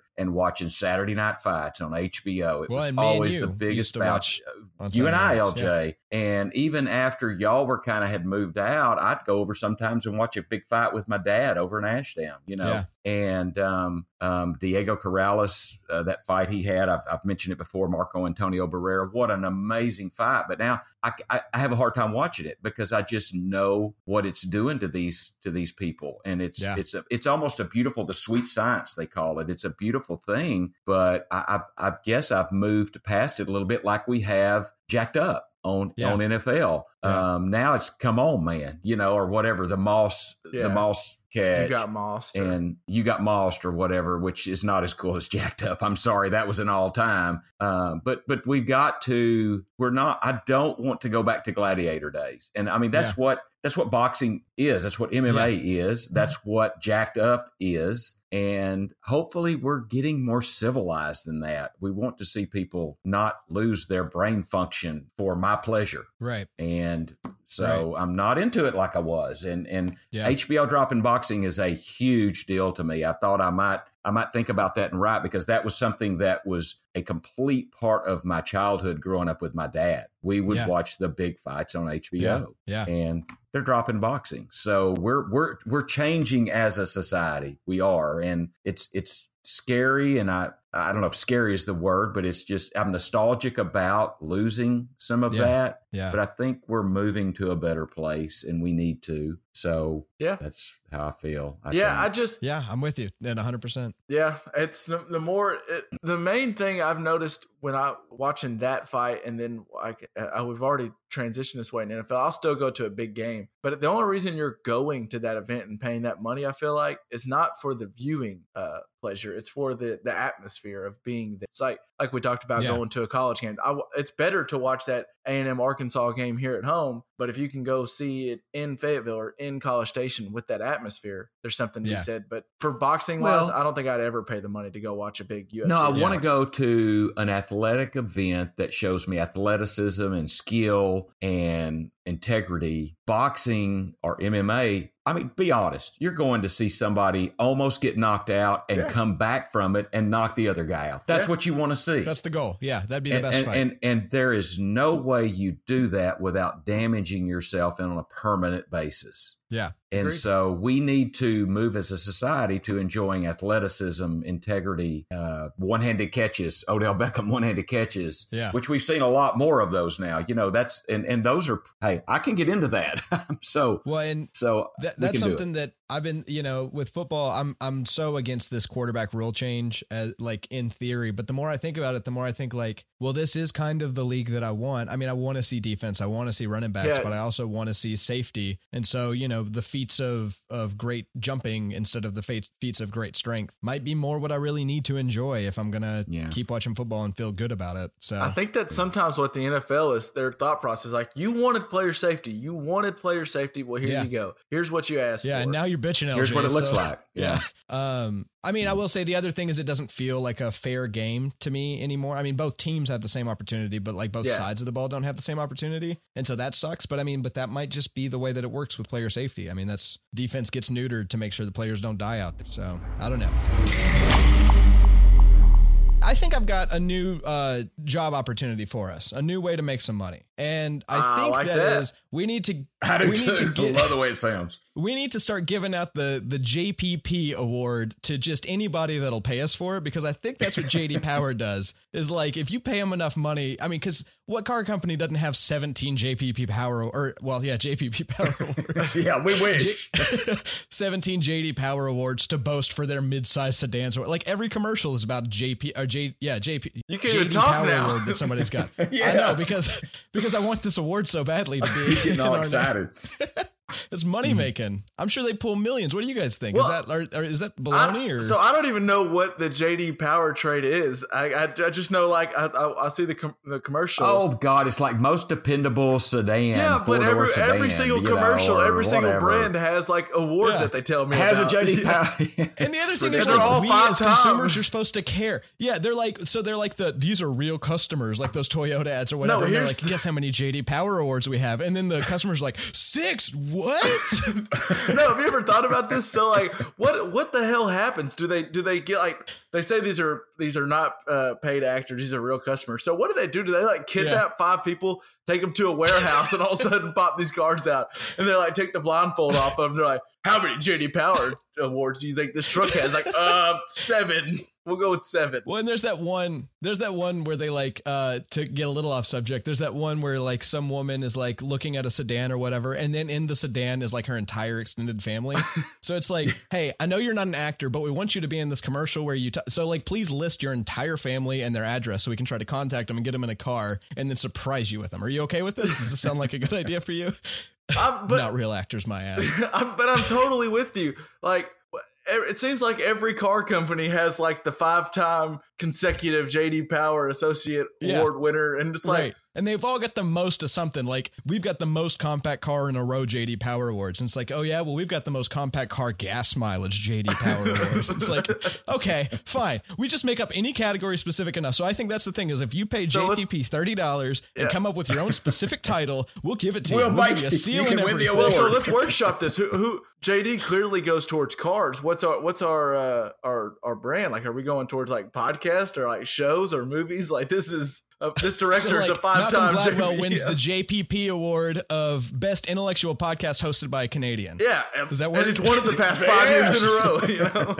and watching Saturday Night Fights on HBO. It Well, was and me and always the biggest watch You and I, nights, LJ, and even after y'all were kind of had moved out, I'd go over sometimes and watch a big fight with my dad over in Ashdown. You know, Yeah. and um, um, Diego Corrales, uh, that fight he had, I've, I've mentioned it before. Marco Antonio Barrera, what an amazing fight! But now I, I, I have a hard time watching it because I just know what it's doing to these to these people, and it's Yeah. it's a, it's almost a beautiful, the sweet science they call it. It's a beautiful thing, but I, I've I guess I've moved past it a little bit, like we have jacked up on Yeah. on NFL. Yeah. Um, now it's come on, man, you know, or whatever the Moss Yeah. the Moss catch You got Moss and you got Moss or whatever, which is not as cool as *laughs* jacked up. I'm sorry, that was an all time. Um, but but we've got to. We're not. I don't want to go back to gladiator days. And I mean that's what that's what boxing is. That's what MMA is. That's what jacked up is. And hopefully we're getting more civilized than that. We want to see people not lose their brain function for my pleasure. Right. And so I'm not into it like I was. And and Yeah. HBO dropping boxing is a huge deal to me. I thought I might I might think about that and write because that was something that was a complete part of my childhood growing up with my dad. We would Yeah. watch the big fights on HBO. Yeah. Yeah. And they're dropping boxing. So we're we're we're changing as a society. We are. And it's it's scary and I I don't know if scary is the word, but it's just I'm nostalgic about losing some of Yeah. that Yeah. but I think we're moving to a better place and we need to. So Yeah. that's how I feel. I yeah, I just Yeah. I'm with you. And 100%. Yeah, it's the, the more it, the main thing I've noticed when I watching that fight, and then like I, we've already transitioned this way in NFL. I'll still go to a big game, but the only reason you're going to that event and paying that money, I feel like, is not for the viewing uh, pleasure. It's for the the atmosphere of being there. It's like like we talked about Yeah. going to a college game. I, it's better to watch that A and M Arkansas game here at home, but if you can go see it in Fayetteville or in College Station with that atmosphere, there's something to Yeah. be said. But for boxing wise, Well- I don't think I'd ever pay the money to go watch a big UFC. No, I want to go to an athletic event that shows me athleticism and skill and integrity. Boxing or MMA, I mean, be honest, you're going to see somebody almost get knocked out and Yeah. come back from it and knock the other guy out. That's Yeah. what you want to see. That's the goal. Yeah. That'd be the and, best and, fight. and and there is no way you do that without damaging yourself and on a permanent basis. Yeah. And Agreed. so we need to move as a society to enjoying athleticism, integrity, uh, one-handed catches, Odell Beckham one-handed catches, Yeah. which we've seen a lot more of those now. You know, that's and and those are hey, I can get into that. *laughs* so Well, and so That, we that's can do it. something that I've been, you know, with football, I'm I'm so against this quarterback rule change, as, like in theory. But the more I think about it, the more I think like, well, this is kind of the league that I want. I mean, I want to see defense, I want to see running backs, Yeah. but I also want to see safety. And so, you know, the feats of of great jumping instead of the feats feats of great strength might be more what I really need to enjoy if I'm gonna Yeah. keep watching football and feel good about it. So I think that's sometimes what the NFL is their thought process. Like you wanted player safety, you wanted player safety. Well, here Yeah. you go. Here's what you asked yeah, for. and now you're bitching. Here's what it looks so- like. *laughs* Yeah. Um, I mean, I will say the other thing is it doesn't feel like a fair game to me anymore. I mean, both teams have the same opportunity, but like both Yeah. sides of the ball don't have the same opportunity. And so that sucks. But I mean, but that might just be the way that it works with player safety. I mean, that's defense gets neutered to make sure the players don't die out there. So I don't know. I think I've got a new uh, job opportunity for us, a new way to make some money, and I I think like that that. is we need to *laughs* I do we need to get love the way it sounds. *laughs* we need to start giving out the the JPP award to just anybody that'll pay us for it because I think that's what JD Power *laughs* does is like if you pay him enough money I mean cuz what car company doesn't have 17 JPP Power or well yeah JPP Power awards yeah, we wish. 17 JD Power awards to boast for their mid-size sedans or like every commercial is about JP or J yeah JP You can't even talk Power now. award that somebody's got Yeah. I know because because I want this award so badly to be *laughs* Getting in all excited. *laughs* It's money mm-hmm. making. I'm sure they pull millions. What do you guys think? Well, is that or, or is that I- baloney or so I don't even know what the JD Power trade is. I, I, I just know like I, I, I see the com- the commercial. Oh God, it's like most dependable sedan. yeah, but four-door every every single you know, commercial, or every single whatever. brand has like awards Yeah. that they tell me has about. a JD *laughs* Power. And the other thing is, they're like, all we five as times. consumers are supposed to care. Yeah, they're like, so they're like the these are real customers, like those Toyota ads or whatever. and they're here's like, the- guess how many JD Power awards we have? And then the customers are like, six. What? *laughs* no, have you ever thought about this? So like, what what the hell happens? Do they do they get like they say these are these are not uh, paid actors, these are real customers. So what do they do? Do they like kidnap five people, take them to a warehouse, and all of a sudden pop these cards out, and they're like take the blindfold off of them? They're like, how many JD Power awards do you think this truck has? Like, uh, seven. We'll go with seven. Well, and there's that one. There's that one where they like uh to get a little off subject. There's that one where like some woman is like looking at a sedan or whatever, and then in the sedan is like her entire extended family. *laughs* so it's like, hey, I know you're not an actor, but we want you to be in this commercial where you. T- so like, please list your entire family and their address so we can try to contact them and get them in a car and then surprise you with them. Are you okay with this? Does this sound like a good idea for you? *laughs* I'm, but not real actors, my ass. *laughs* I'm, but I'm totally with you. Like, it seems like every car company has like the five time consecutive JD Power Associate Yeah. Award winner. And it's like, right. And they've all got the most of something. Like we've got the most compact car in a row JD Power Awards. And it's like, oh yeah, well we've got the most compact car gas mileage JD Power *laughs* Awards. It's like, okay, fine. We just make up any category specific enough. So I think that's the thing is if you pay So let's- JPP thirty dollars and come up with your own specific title, we'll give it to We'll you. We'll make you a seal You can win the well, so let's workshop this. Who, who JD clearly goes towards cars. What's our what's our uh, our our brand? Like, are we going towards like podcast or like shows or movies? Like, this is uh, this *laughs* director So, is a five time. Malcolm Gladwell *laughs* wins the JPP award of best intellectual podcast hosted by a Canadian. Yeah, Does that And work? it's one of the *laughs* past five years in a row. You know.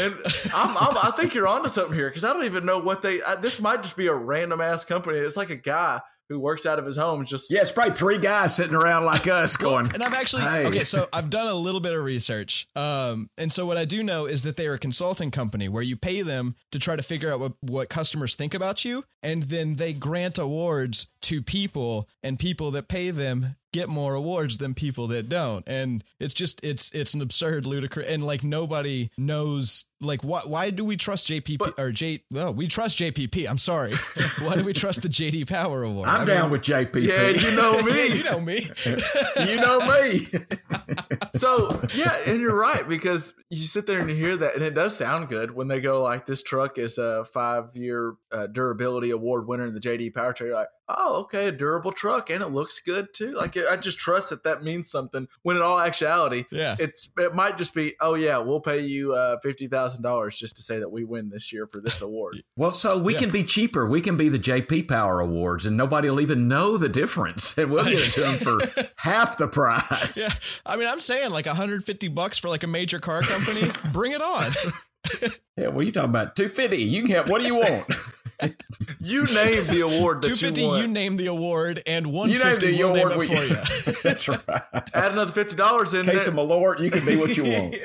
and I'm, I'm, I think you're onto something here because I don't even know what they. I, this might just be a random ass company. It's like a guy who works out of his home. Just Yeah, it's probably three guys sitting around like us going. And I've actually Hey. okay, so *laughs* I've done a little bit of research. Um, and so what I do know is that they're a consulting company where you pay them to try to figure out what, what customers think about you, and then they grant awards to people, and people that pay them get more awards than people that don't. And it's just it's it's an absurd, ludicrous, and like nobody knows like why why do we trust JPP But- or J? No, we trust JPP. I'm sorry. *laughs* why do we trust the JD Power Award? I'm I down mean, with JPP. yeah, you know me. *laughs* you know me. *laughs* you know me. so yeah, and you're right because you sit there and you hear that, and it does sound good when they go like, "This truck is a five year uh, durability award winner in the JD Power Trade." You're like, oh, okay, a durable truck, and it looks good too. Like I just trust that that means something. When in all actuality, Yeah. it's it might just be, oh yeah, we'll pay you uh, fifty thousand dollars just to say that we win this year for this award. *laughs* Well, so we Yeah. can be cheaper. We can be the JP Power Awards, and nobody will even know the difference, and *laughs* we'll get it to them for *laughs* half the price. Yeah, I mean, I'm saying like 150 bucks for like a major car company. Bring it on. Yeah, what are you talking about? Two fifty. You can have. What do you want? You name the award that 250, you you, name the award, and You named 150 it we'll your name award. it for you. That's right. Add another fifty dollars in. Case there. of Malort, you can be what you want. *laughs*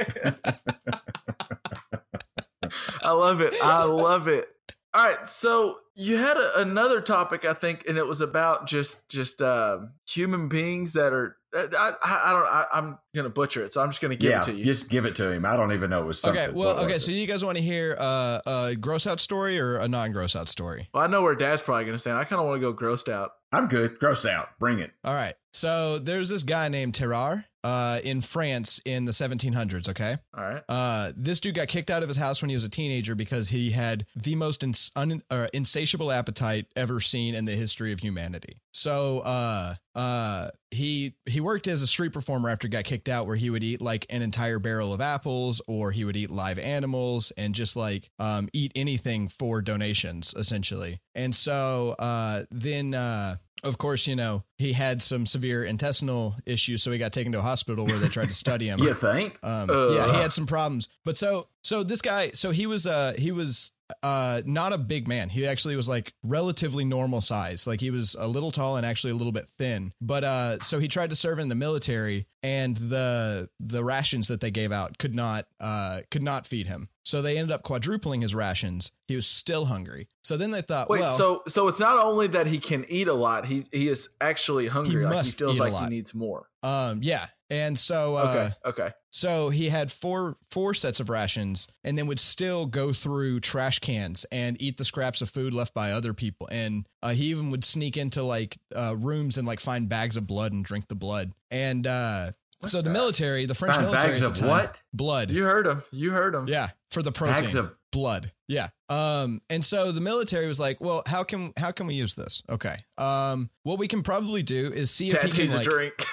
I love it. I love it. All right, so you had a, another topic, I think, and it was about just just um human beings that are. I, I, I don't. I, I'm gonna butcher it, so I'm just gonna give yeah, it to you. just give it to him. I don't even know it was something. Okay, well, What was okay, it? so you guys want to hear uh, a gross out story or a non gross out story? well, I know where Dad's probably gonna stand. I kind of want to go grossed out. I'm good. Gross out. Bring it. All right, so there's this guy named Tarrare uh, in France in the 1700s, okay? All right. Uh, this dude got kicked out of his house when he was a teenager because he had the most ins- un- uh, insatiable appetite ever seen in the history of humanity. So, uh, uh, he he worked as a street performer after he got kicked out, where he would eat like an entire barrel of apples, or he would eat live animals, and just like um, eat anything for donations, essentially. And so, uh, then. Uh, of course, you know, he had some severe intestinal issues, so he got taken to a hospital where they tried to study him. *laughs* You think? Um, Uh. yeah, he had some problems. But so so this guy, so he was uh he was uh not a big man. He actually was like relatively normal size. Like he was a little tall and actually a little bit thin. But uh so he tried to serve in the military and the the rations that they gave out could not uh could not feed him. So they ended up quadrupling his rations. He was still hungry. So then they thought, Wait, well, so so it's not only that he can eat a lot; he he is actually hungry. like he feels like he needs more. um yeah. And so uh Okay, okay. So he had four four sets of rations, and then would still go through trash cans and eat the scraps of food left by other people. And uh, he even would sneak into like uh, rooms and like find bags of blood and drink the blood. And uh, so the military, the French military, bags of time- what? Blood. You heard him. You heard him. yeah, for the protein. Bags of blood. Yeah. Um, and so the military was like, well, how can how can we use this? Okay. Um, what we can probably do is see if he Tattoos can a like, drink.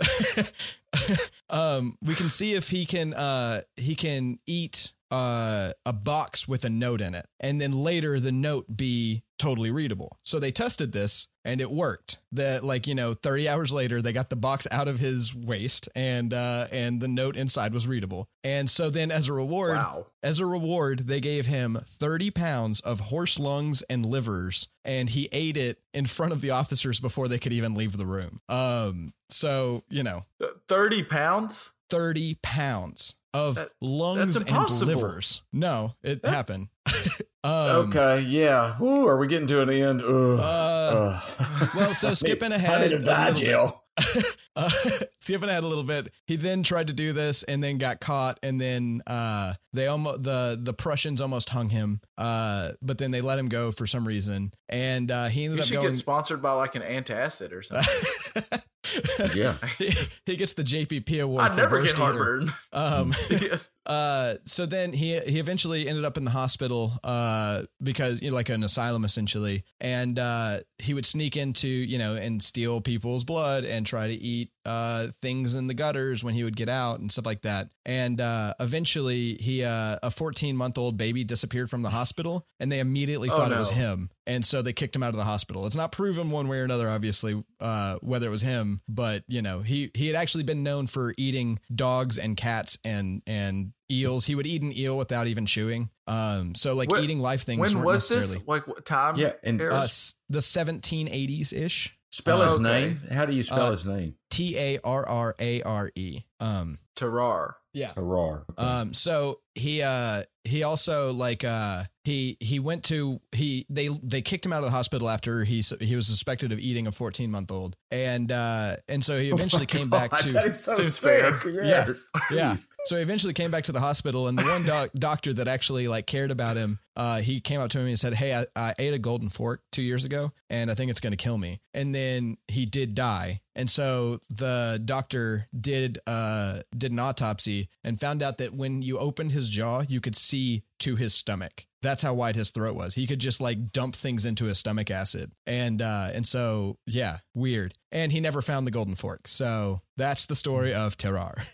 *laughs* um, we can see if he can uh he can eat uh a box with a note in it, and then later the note be totally readable. So they tested this and it worked. That like you know, thirty hours later they got the box out of his waist and uh and the note inside was readable. And so then as a reward, Wow. as a reward, they gave him 30 pounds of horse lungs and livers, and he ate it in front of the officers before they could even leave the room. Um, so, you know, Thirty pounds. 30 pounds of That- lungs and livers. No, it That- happened. *laughs* um, okay, yeah. Whew, are we getting to an end? Ugh. Uh, Ugh. well, so *laughs* skipping ahead. die, a little bit. Jill. *laughs* uh, skipping ahead a little bit, he then tried to do this and then got caught, and then uh, they almost the the Prussians almost hung him, uh, but then they let him go for some reason, and uh, he ended You up should going. get sponsored by like an antacid or something. *laughs* yeah. *laughs* he, he gets the JPP award. I'd for never get heartburn. Um, uh, so then he he eventually ended up in the hospital uh, because you know like an asylum essentially, and uh, he would sneak into you know and steal people's blood and try to eat uh, things in the gutters when he would get out and stuff like that. And uh, eventually he uh, a 14 month old baby disappeared from the hospital, and they immediately Oh, thought it was him, and so they kicked him out of the hospital. It's not proven one way or another, obviously, uh, whether it was him, but you know he he had actually been known for eating dogs and cats and and eels. He would eat an eel without even chewing. Um, so like What- eating live things. when was necessarily, this? Like what time? Yeah, and- era? Uh, s- the 1780s ish. Spell his Okay. name. How do you spell Uh, his name? T A R R A R E. Um, Tarrare. yeah. Harar. Um, so he uh he also like uh he he went to he they they kicked him out of the hospital after he he was suspected of eating a 14 month old and uh and so he eventually came back to so sick. fair. Yes. yeah. So he eventually came back to the hospital, and the one doc- *laughs* doctor that actually like cared about him, uh, he came up to him and said, "Hey, I, I ate a golden fork two years ago, and I think it's going to kill me." And then he did die, and so the doctor did uh did an autopsy and found out that when you opened his jaw, you could see to his stomach. That's how wide his throat was. He could just like dump things into his stomach acid, and uh, and so yeah, weird. And he never found the golden fork. So that's the story of Tarrare.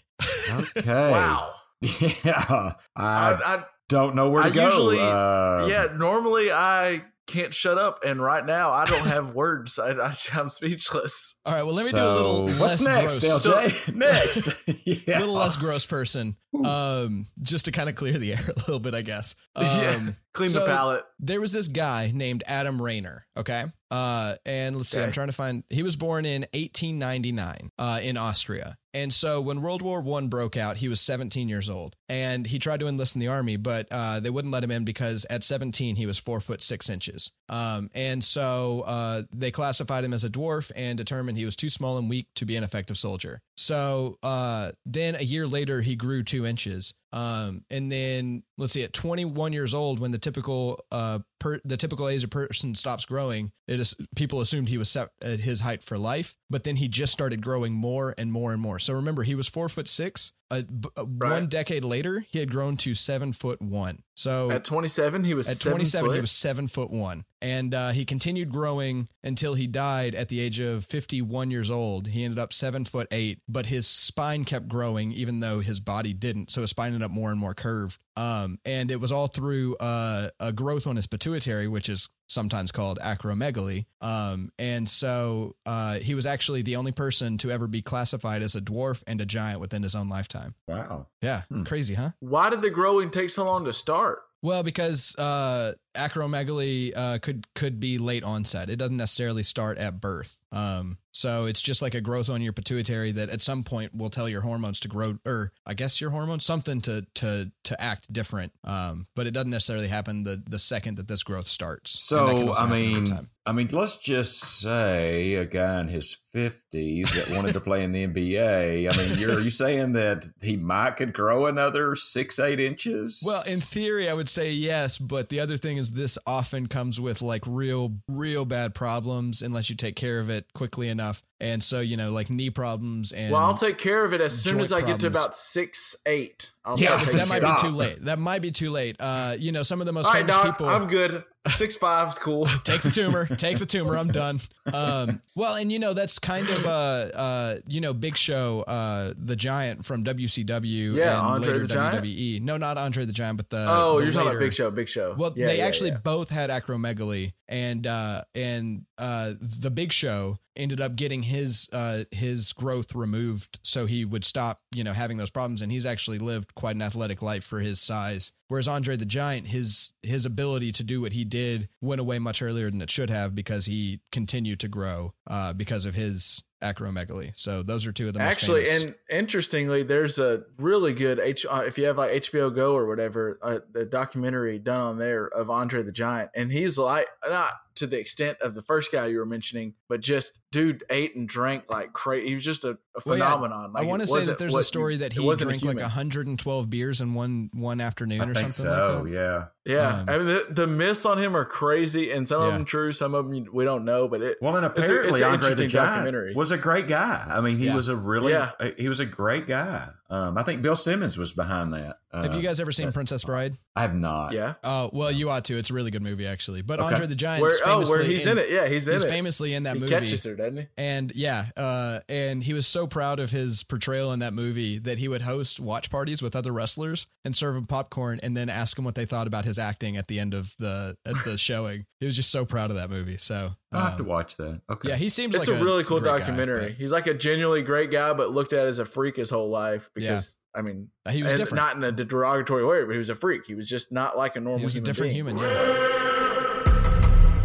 Okay. *laughs* Wow. Yeah. I, I, I, don't know where to I go. usually- Uh, yeah. Normally I can't shut up, and right now I don't have *laughs* words. I, I, I'm speechless. All right, well, let me do a little what's less next, gross, LJ? *laughs* next. *laughs* yeah. a little less gross person, um, just to kind of clear the air a little bit, I guess. Um, yeah. Clean so the palate. There was this guy named Adam Rainer. Okay, uh, and let's see, I'm trying to find. He was born in 1899 uh, in Austria, and so when World War One broke out, he was 17 years old, and he tried to enlist in the army, but uh, they wouldn't let him in because at 17 he was four foot six inches. Um, and so uh, they classified him as a dwarf and determined he was too small and weak to be an effective soldier. So uh, then a year later, he grew two inches. Um, and then let's see, at 21 years old, when the typical uh, per, the typical age a person stops growing, it is people assumed he was set at his height for life. But then he just started growing more and more and more. So remember, he was four foot six. Uh, b- uh, One decade later, he had grown to seven foot one. So At 27, he was at seven 27 foot. he was seven foot one. And uh, he continued growing until he died at the age of 51 years old. He ended up seven foot eight but his spine kept growing even though his body didn't. So his spine ended up more and more curved. Um, and it was all through uh, a growth on his pituitary which is sometimes called acromegaly. Um, and so uh, he was actually the only person to ever be classified as a dwarf and a giant within his own lifetime Wow. yeah Hmm. crazy huh Why did the growing take so long to start? Well, because uh, acromegaly uh, could could be late onset. It doesn't necessarily start at birth. Um, so it's just like a growth on your pituitary that at some point will tell your hormones to grow, or I guess your hormones something to to to act different. Um, but it doesn't necessarily happen the the second that this growth starts. And that can So I mean. I mean, let's just say a guy in his fifties that wanted to play in the NBA. I mean, you're are you saying that he might could grow another six eight inches? Well, in theory, I would say yes, but the other thing is this often comes with like real, real bad problems unless you take care of it quickly enough. And so, you know, like knee problems and well, I'll take care of it as soon as I get to about six eight. I'll Yeah, that might Stop. be too late. That might be too late. Uh, you know, some of the most. All right, famous Doc, people. I'm good. Six five's cool. *laughs* take the tumor take the tumor i'm done um well and you know that's kind of uh uh you know big show uh the giant from wcw Yeah, and Andre later the Giant? wwe no not andre the giant but the oh, the you're talking about Big Show, Big Show. well Yeah, they yeah, actually yeah. both had acromegaly and uh and uh the big show ended up getting his uh his growth removed. So he would stop you know having those problems and he's actually lived quite an athletic life for his size. Whereas andre the giant his his ability to do what he did went away much earlier than it should have because he continued to grow uh because of his acromegaly. So those are two of the most Actually, famous- and interestingly, there's a really good H. Uh, if you have like HBO Go or whatever, uh, the documentary done on there of Andre the Giant, and he's like not to the extent of the first guy you were mentioning, but just dude ate and drank like crazy. He was just a, a Well, yeah, phenomenon. Like, I want to say that wasn't there's a story that he wasn't drank like 112 beers in one one afternoon I or think something so. like that. yeah. Yeah, Um, I mean the, the myths on him are crazy, and some of them true, some of them we don't know. But it Well, and It's a- apparently it's Andre the Giant was a great guy. I mean, he Yeah. was a really Yeah. uh, he was a great guy. Um, I think Bill Simmons was behind that. Uh, Have you guys ever seen that's- Princess Bride? I have not. yeah, Oh, well, you ought to. It's a really good movie, actually. But Okay. Andre the Giant where is oh where he's in, it, yeah, he's in it. He's it. famously in that he movie. catches her, doesn't he? And yeah, uh, and he was so proud of his portrayal in that movie that he would host watch parties with other wrestlers and serve them popcorn and then ask them what they thought about his acting at the end of the at the *laughs* showing. He was just so proud of that movie. So I'll have to um, watch that. Okay. yeah, he seems It's like a really cool great guy, documentary. He's like a genuinely great guy, but looked at as a freak his whole life because I mean, he was different. not in a derogatory way, but he was a freak. He was just not like a normal. he was a human different being. human. Yeah.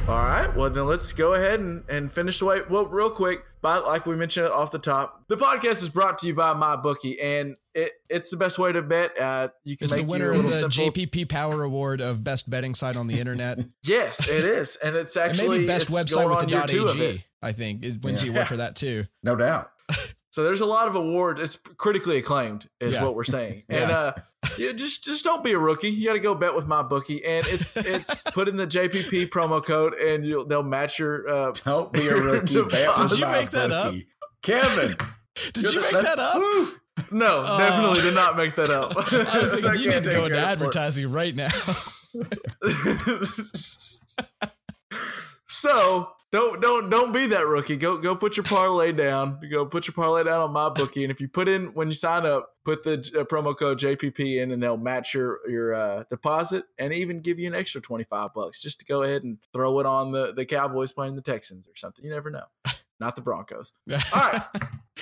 All right, well then let's go ahead and, and finish the way. Well, real quick, but like we mentioned off the top, the podcast is brought to you by my bookie, and it, it's the best way to bet. Uh, you can It's the winner of the simple. JPP Power Award of best betting site on the internet. *laughs* Yes, it is, and it's and actually maybe best website with the year dot two of it. .ag. I think it wins the award for that too. no doubt. *laughs* So there's a lot of awards. It's critically acclaimed, is Yeah. what we're saying. *laughs* And Yeah. uh, you just just don't be a rookie. You got to go bet with my bookie, and it's it's *laughs* put in the JPP promo code, and you'll they'll match your. Uh, *laughs* Don't be a rookie. Did Bet with you make that up? Kevin? Did you're the- make that up? Woo! no, Oh. definitely did not make that up. I was thinking you need to go into credit it. advertising right now. so don't don't don't be that rookie. Go go put your parlay down. Go put your parlay down on my bookie, and if you put in when you sign up, put the uh, promo code JPP in, and they'll match your your uh, deposit and even give you an extra twenty five bucks just to go ahead and throw it on the the Cowboys playing the Texans or something. You never know. Not the Broncos. *laughs* All right,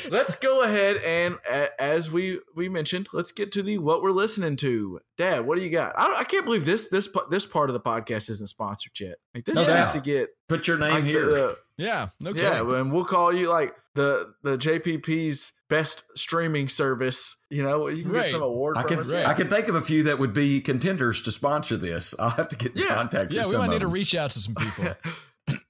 let's go ahead and a- as we we mentioned, let's get to the what we're listening to. Dad, what do you got? I, I can't believe this this this part of the podcast isn't sponsored yet. Like this No is doubt. to get Put your name like here. the, Yeah, no kidding. yeah, and we'll call you like the the JPP's best streaming service. You know, you can Right. get some award I from can us. right. I can think of a few that would be contenders to sponsor this. I'll have to get in Yeah. contact yeah, with we some might of need to reach out to some people. *laughs*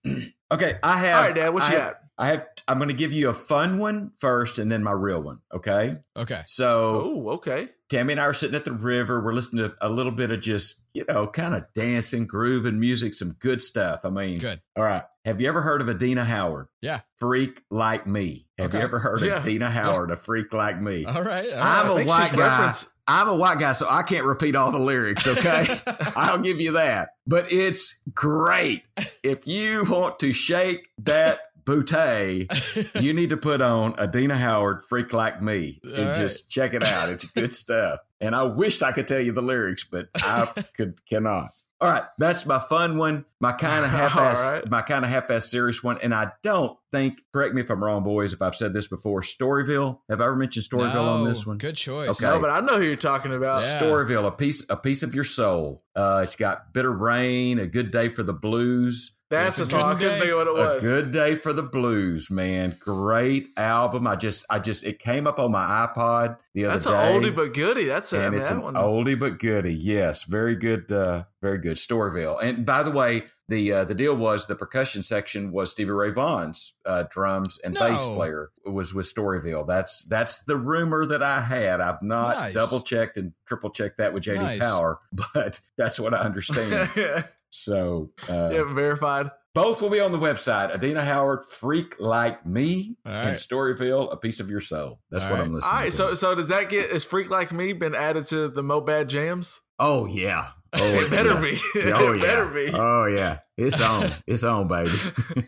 *clears throat* Okay, I have. All right, Dad, what I you have, got? I have. I'm going to give you a fun one first, and then my real one. Okay. Okay. So Oh, okay. Tammy and I are sitting at the river. We're listening to a little bit of just you know, kind of dancing, grooving music, some good stuff. I mean, Good. All right. Have you ever heard of Adina Howard? Yeah. Freak like me. Have Okay. you ever heard Yeah. of Adina Howard? A freak like me. All right. all I'm right. a white guy. reference- I'm a white guy, so I can't repeat all the lyrics, okay? *laughs* I'll give you that. But it's great. If you want to shake that bootay, *laughs* you need to put on Adina Howard, Freak Like Me, and All right. just check it out. It's good *laughs* stuff. And I wished I could tell you the lyrics, but I could cannot. All right, that's my fun one, my kind of *laughs* half-ass, All right. my kind of half-ass serious one. And I don't think, correct me if I'm wrong, boys, if I've said this before. Storyville. Have I ever mentioned Storyville on this one? Good choice. Okay. No, but I know who you're talking about. Yeah. Storyville, a piece, a piece of your soul. Uh, it's got bitter rain, a good day for the blues. That's It's the a. I good couldn't day. think what it A was. good day for the blues, man. Great album. I just, I just, it came up on my iPod the other That's day. an oldie but goodie. That's a, I and mean, it's an one. oldie but goodie. Yes, very good, uh, very good. Storyville. And by the way, the uh, the deal was the percussion section was Stevie Ray Vaughan's uh, drums and bass player was with Storyville. That's that's the rumor that I had. I've not Nice. double checked and triple checked that with JD Nice. Power, *laughs* but that's what I understand. *laughs* So uh, Yeah, verified. both will be on the website. Adina Howard, Freak Like Me, All and. Storyville, A Piece of Your Soul. That's All what right. I'm listening to. All right, to. so so does that get is Freak Like Me been added to the Mo Bad Jams? Oh yeah. *laughs* Oh, it better yeah. be. Oh *laughs* it yeah. better be. Oh yeah. It's on. It's on, baby.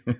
*laughs*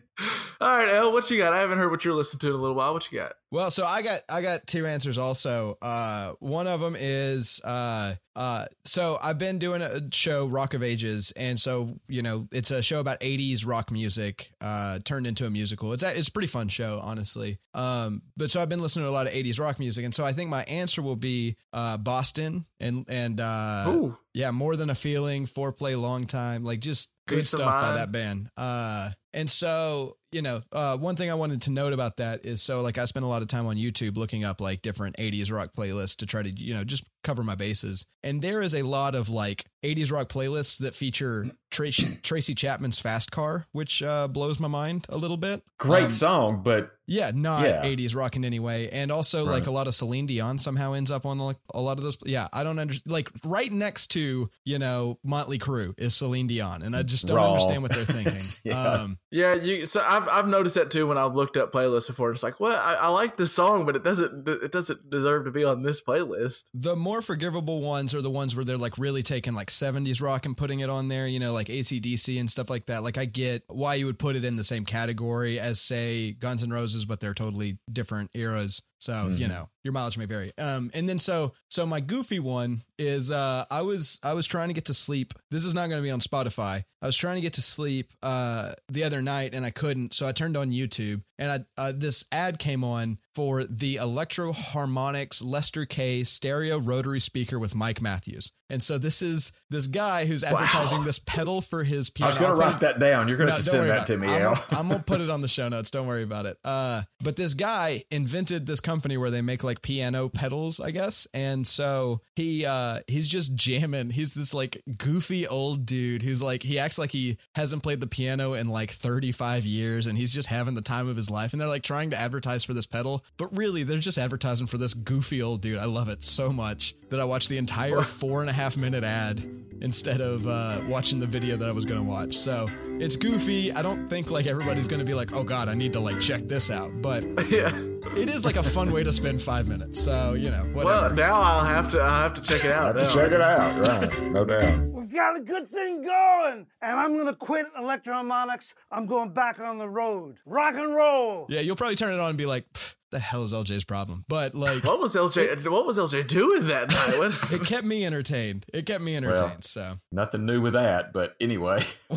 All right, El, what you got? I haven't heard what you're listening to in a little while. What you got? Well, so I got I got two answers also. Uh, one of them is uh, uh, so I've been doing a show Rock of Ages, and so you know it's a show about '80s rock music uh, turned into a musical. It's a, it's a pretty fun show, honestly. Um, but so I've been listening to a lot of '80s rock music, and so I think my answer will be uh, Boston and and uh, Ooh, yeah, more than a feeling, foreplay, long time, like just good Peace stuff by that band. Uh, and so you know, uh, one thing I wanted to note about that is so like I spent a lot of time on YouTube looking up like different '80s rock playlists to try to you know just cover my bases. And there is a lot of like '80s rock playlists that feature Tracy, Tracy Chapman's "Fast Car," which uh, blows my mind a little bit. Great Um, song, but yeah, not Yeah. 80s rock in any way. And also like a lot of Celine Dion somehow ends up on like a lot of those. Yeah, I don't understand. Like right next to, you know, Motley Crue is Celine Dion. And I just don't Raw. understand what they're *laughs* thinking. Yeah. Um, yeah. You so I've I've noticed that too when I've looked up playlists before. It's like, well, I, I like this song, but it doesn't it doesn't deserve to be on this playlist. the more forgivable ones are the ones where they're like really taking like 70s rock and putting it on there, you know, like ACDC and stuff like that. Like I get why you would put it in the same category as say Guns N' Roses, but they're totally different eras. So, you Mhm. know, your mileage may vary. Um and then so so my goofy one is uh I was I was trying to get to sleep. This is not going to be on Spotify. I was trying to get to sleep uh the other night and I couldn't. So I turned on YouTube and I uh, this ad came on for the Electro-Harmonix Lester K stereo rotary speaker with Mike Matthews. And so this is this guy who's advertising this pedal for his piano. I was going to write that down. You're going to no, have to send that to me, I'm Al. I'm gonna put it on the *laughs* show notes. Don't worry about it. Uh, but this guy invented this company where they make like piano pedals, I guess. And so he uh he's just jamming. He's this like goofy old dude who's like he acts like he hasn't played the piano in like 35 years, and he's just having the time of his life. And they're like trying to advertise for this pedal, but really they're just advertising for this goofy old dude. I love it so much that I watched the entire four and a half minute ad instead of uh, watching the video that I was going to watch. So it's goofy. I don't think like everybody's going to be like, oh God, I need to like check this out. But *laughs* yeah. it is like a fun way to spend five minutes. So, you know, whatever. Well, now I'll have to I'll have to check it out. Have to check it out. Right. No doubt. We've got a good thing going, and I'm gonna quit Electro-Harmonix. I'm going back on the road. Rock and roll. yeah, you'll probably turn it on and be like, "Pff, the hell is LJ's problem? But *laughs* like, What was LJ? What was LJ doing that night? *laughs* It kept me entertained. It kept me entertained. so, Nothing new with that, but anyway. *laughs*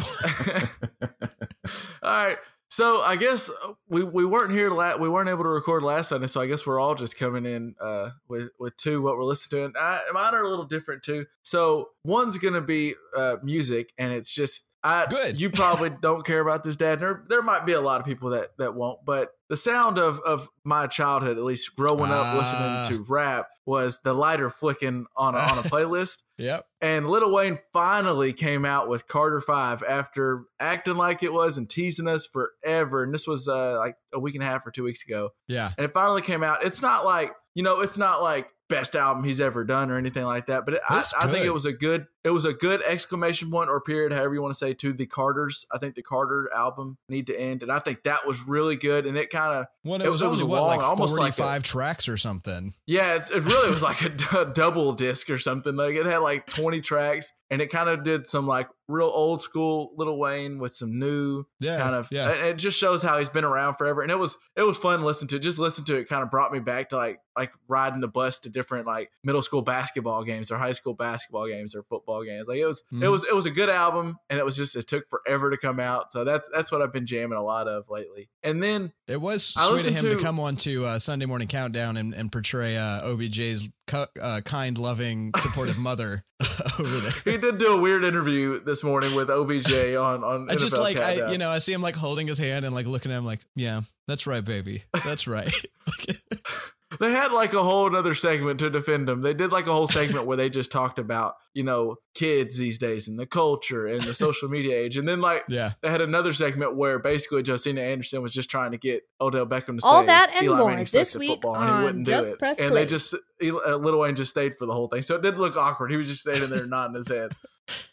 All right. So I guess we, we weren't here la- we weren't able to record last Sunday, so I guess we're all just coming in uh, with with two what we're listening to. And I, mine are a little different too. So one's gonna be uh, music, and it's just I Good. You probably don't care about this, Dad. There there might be a lot of people that that won't, but the sound of of my childhood, at least growing up Ah. listening to rap, was the lighter flicking on a, on a *laughs* playlist. yep. And Lil Wayne finally came out with Carter Five after acting like it was and teasing us forever. And this was uh, like a week and a half or two weeks ago. Yeah. And it finally came out. It's not like you know, it's not like best album he's ever done or anything like that. But it, I, I think it was a good, it was a good exclamation point or period, however you want to say, to the Carters. I think the Carter album need to end, and I think that was really good. And it kind of When it, It- was it was what, long, like almost like 45 tracks or something. Yeah, it's, it really was like a, *laughs* d- double disc or something. Like it had like 20 tracks and it kind of did some like real old school Lil Wayne with some new Yeah. kind of Yeah. and it just shows how he's been around forever. And it was it was fun to listen to. Just listen to it kind of brought me back to like like riding the bus to different like middle school basketball games or high school basketball games or football games. Like it was it Mhm. was it was a good album and it was just it took forever to come out. So that's that's what I've been jamming a lot of lately. And then It was I sweet of listened him to, to- come on to uh, Sunday Morning Countdown and, and portray uh, OBJ's cu- uh, kind, loving, *laughs* supportive mother *laughs* over there. he did do a weird interview this morning with OBJ on on I just NFL like I you know I see him like holding his hand and like looking at him like yeah that's right baby that's right *laughs* They had like a whole other segment to defend them. They did like a whole segment where they just talked about, you know, kids these days and the culture and the social media age. And then like yeah they had another segment where basically Josina Anderson was just trying to get Odell Beckham to All say that and Eli more Manning sucks this at week football, and he wouldn't do it. Press and Play. they just Eli- Lil Wayne just stayed for the whole thing, so it did look awkward. He was just standing there nodding his head.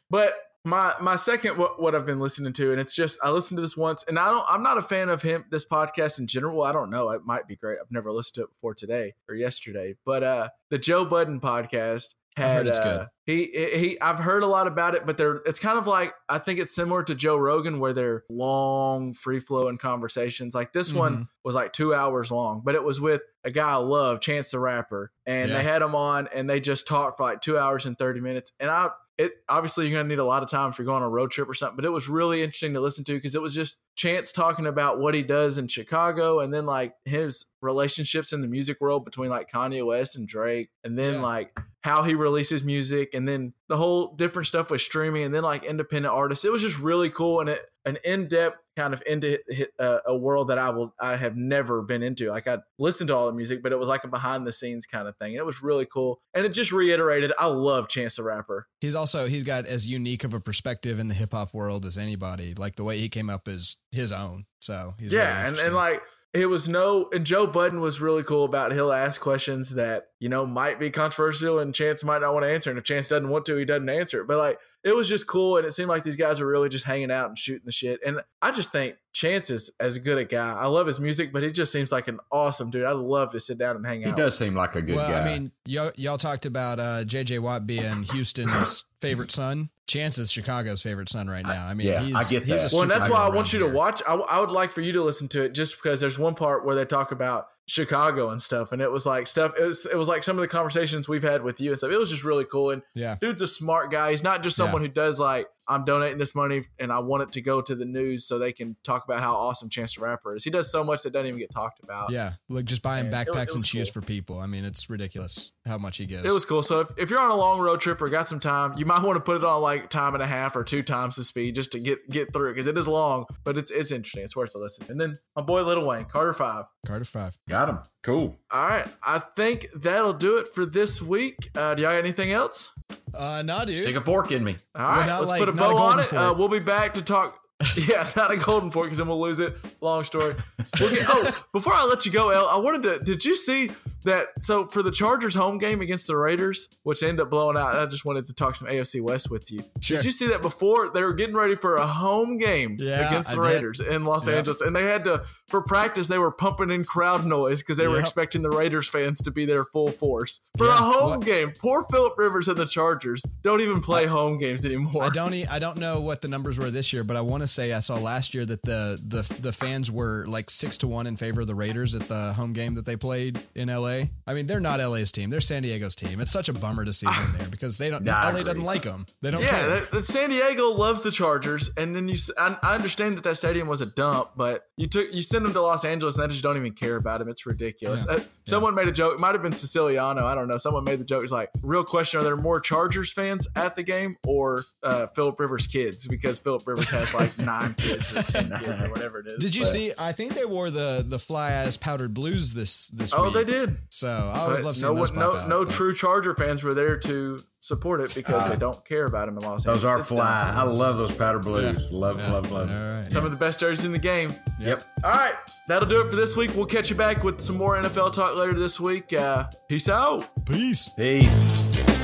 But My my second what, what I've been listening to, and it's just I listened to this once, and I don't I'm not a fan of him this podcast in general. I don't know. It might be great. I've never listened to it before today or yesterday. But uh the Joe Budden podcast had it's uh, good. he he I've heard a lot about it, but they're it's kind of like I think it's similar to Joe Rogan where they're long, free flowing conversations. Like this Mm-hmm. one was like two hours long, but it was with a guy I love, Chance the Rapper, and Yeah. they had him on and they just talked for like two hours and thirty minutes. And I it obviously you're gonna need a lot of time if you're going on a road trip or something, but it was really interesting to listen to because it was just Chance talking about what he does in Chicago and then like his relationships in the music world between like Kanye West and Drake, and then Yeah. like how he releases music and then the whole different stuff with streaming and then like independent artists. It was just really cool and it, an in-depth kind of into uh, a world that I will I have never been into. Like I listened to all the music, but it was like a behind the scenes kind of thing. And it was really cool. And it just reiterated I love Chance the Rapper. He's also he's got as unique of a perspective in the hip hop world as anybody. Like the way he came up is his own. So really yeah, and, and like it was no and Joe Budden was really cool about he'll ask questions that, you know, might be controversial and Chance might not want to answer. And if Chance doesn't want to, he doesn't answer. But like it was just cool and it seemed like these guys were really just hanging out and shooting the shit. And I just think Chance is as good a guy. I love his music, but he just seems like an awesome dude. I'd love to sit down and hang out. He out. does seem like a good well, guy. I mean, y'all, y'all talked about uh, JJ Watt being Houston's favorite son. Chance is Chicago's favorite son right now. I mean, Yeah, he's, I get he's that. Well, and that's why I want you to watch. I, I would like for you to listen to it just because there's one part where they talk about Chicago and stuff, and it was like stuff. It was, it was like some of the conversations we've had with you and stuff. It was just really cool. And Yeah. dude's a smart guy. He's not just someone who does like I'm donating this money and I want it to go to the news so they can talk about how awesome Chance the Rapper is. He does so much that doesn't even get talked about. Yeah, like just buying And it- backpacks it was and shoes cool. for people. I mean, it's ridiculous how much he gives. It was cool. So if, if you're on a long road trip or got some time, you might want to put it on like time and a half or two times the speed just to get get through because it is long, but it's it's interesting. It's worth a listen. And then my boy Lil Wayne, Carter Five. Carter five. Got him. Cool. All right, I think that'll do it for this week. Uh, do y'all got anything else? Uh, nah, dude. Stick a fork in me. All right, not let's like- put a not a bow on golden it. Uh, we'll be back to talk. *laughs* yeah, not a golden fork because then we'll lose it. Long story. We'll get, oh, *laughs* before I let you go, El, I wanted to. Did you see that? So for the Chargers home game against the Raiders, which ended up blowing out, I just wanted to talk some AFC West with you. Sure. Did you see that before they were getting ready for a home game Yeah, against the I did. Raiders in Los Yep. Angeles, and they had to for practice they were pumping in crowd noise because they were expecting the Raiders fans to be there full force for Yeah, a home what- game. Poor Philip Rivers and the Chargers don't even play home games anymore. I don't. E- I don't know what the numbers were this year, but I want to say I saw last year that the the the fans were like six to one in favor of the Raiders at the home game that they played in L.A. I mean, they're not L.A.'s team; they're San Diego's team. It's such a bummer to see them there because they don't. Yeah, I L.A. doesn't like them. They don't Yeah, care. that, that San Diego loves the Chargers, and then you. I understand that that stadium was a dump, but you took you send them to Los Angeles, and they just don't even care about him. It's ridiculous. Yeah. Uh, someone made a joke. It might have been Siciliano. I don't know. Someone made the joke. It's like, real question: Are there more Chargers fans at the game or uh, Philip Rivers kids? Because Philip Rivers has like nine kids or ten *laughs* kids or whatever it is. Did you But- see? I think they wore the the fly ass powdered blues this this Oh, week. they did. So I always But love no seeing those one, no, pop out, no but- true Charger fans were there to support it because they don't care about him in Los Angeles. Those are It's fly. dumb. I love those powder blues. Yeah. Love, Yeah. love, love. All right. Some of the best jerseys in the game. Yep. All right, that'll do it for this week. We'll catch you back with some more NFL talk later this week. Uh, peace out. Peace. Peace.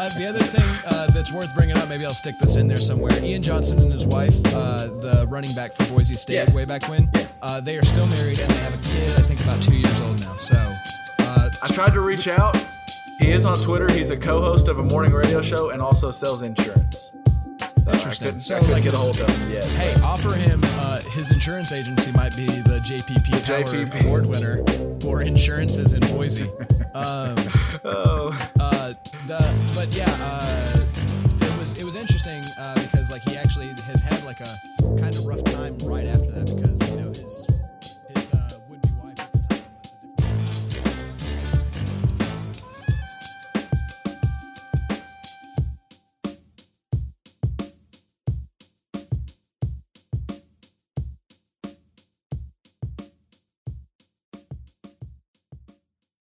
Uh, the other thing uh, that's worth bringing up, maybe I'll stick this in there somewhere. Ian Johnson and his wife, uh, the running back for Boise State Yes. way back when, uh, they are still married and they have a kid, I think about two years old now. So, uh, I tried to reach out. He is on Twitter. He's a co-host of a morning radio show and also sells insurance. So Interesting. I couldn't, So, I like, get a hold of him yet. hey, offer him uh, his insurance agency might be the JPP Power JPP. Award winner for insurances in Boise. *laughs* Um, Oh, uh, the but yeah, uh, it was it was interesting uh, because like he actually has had like a kind of rough time right after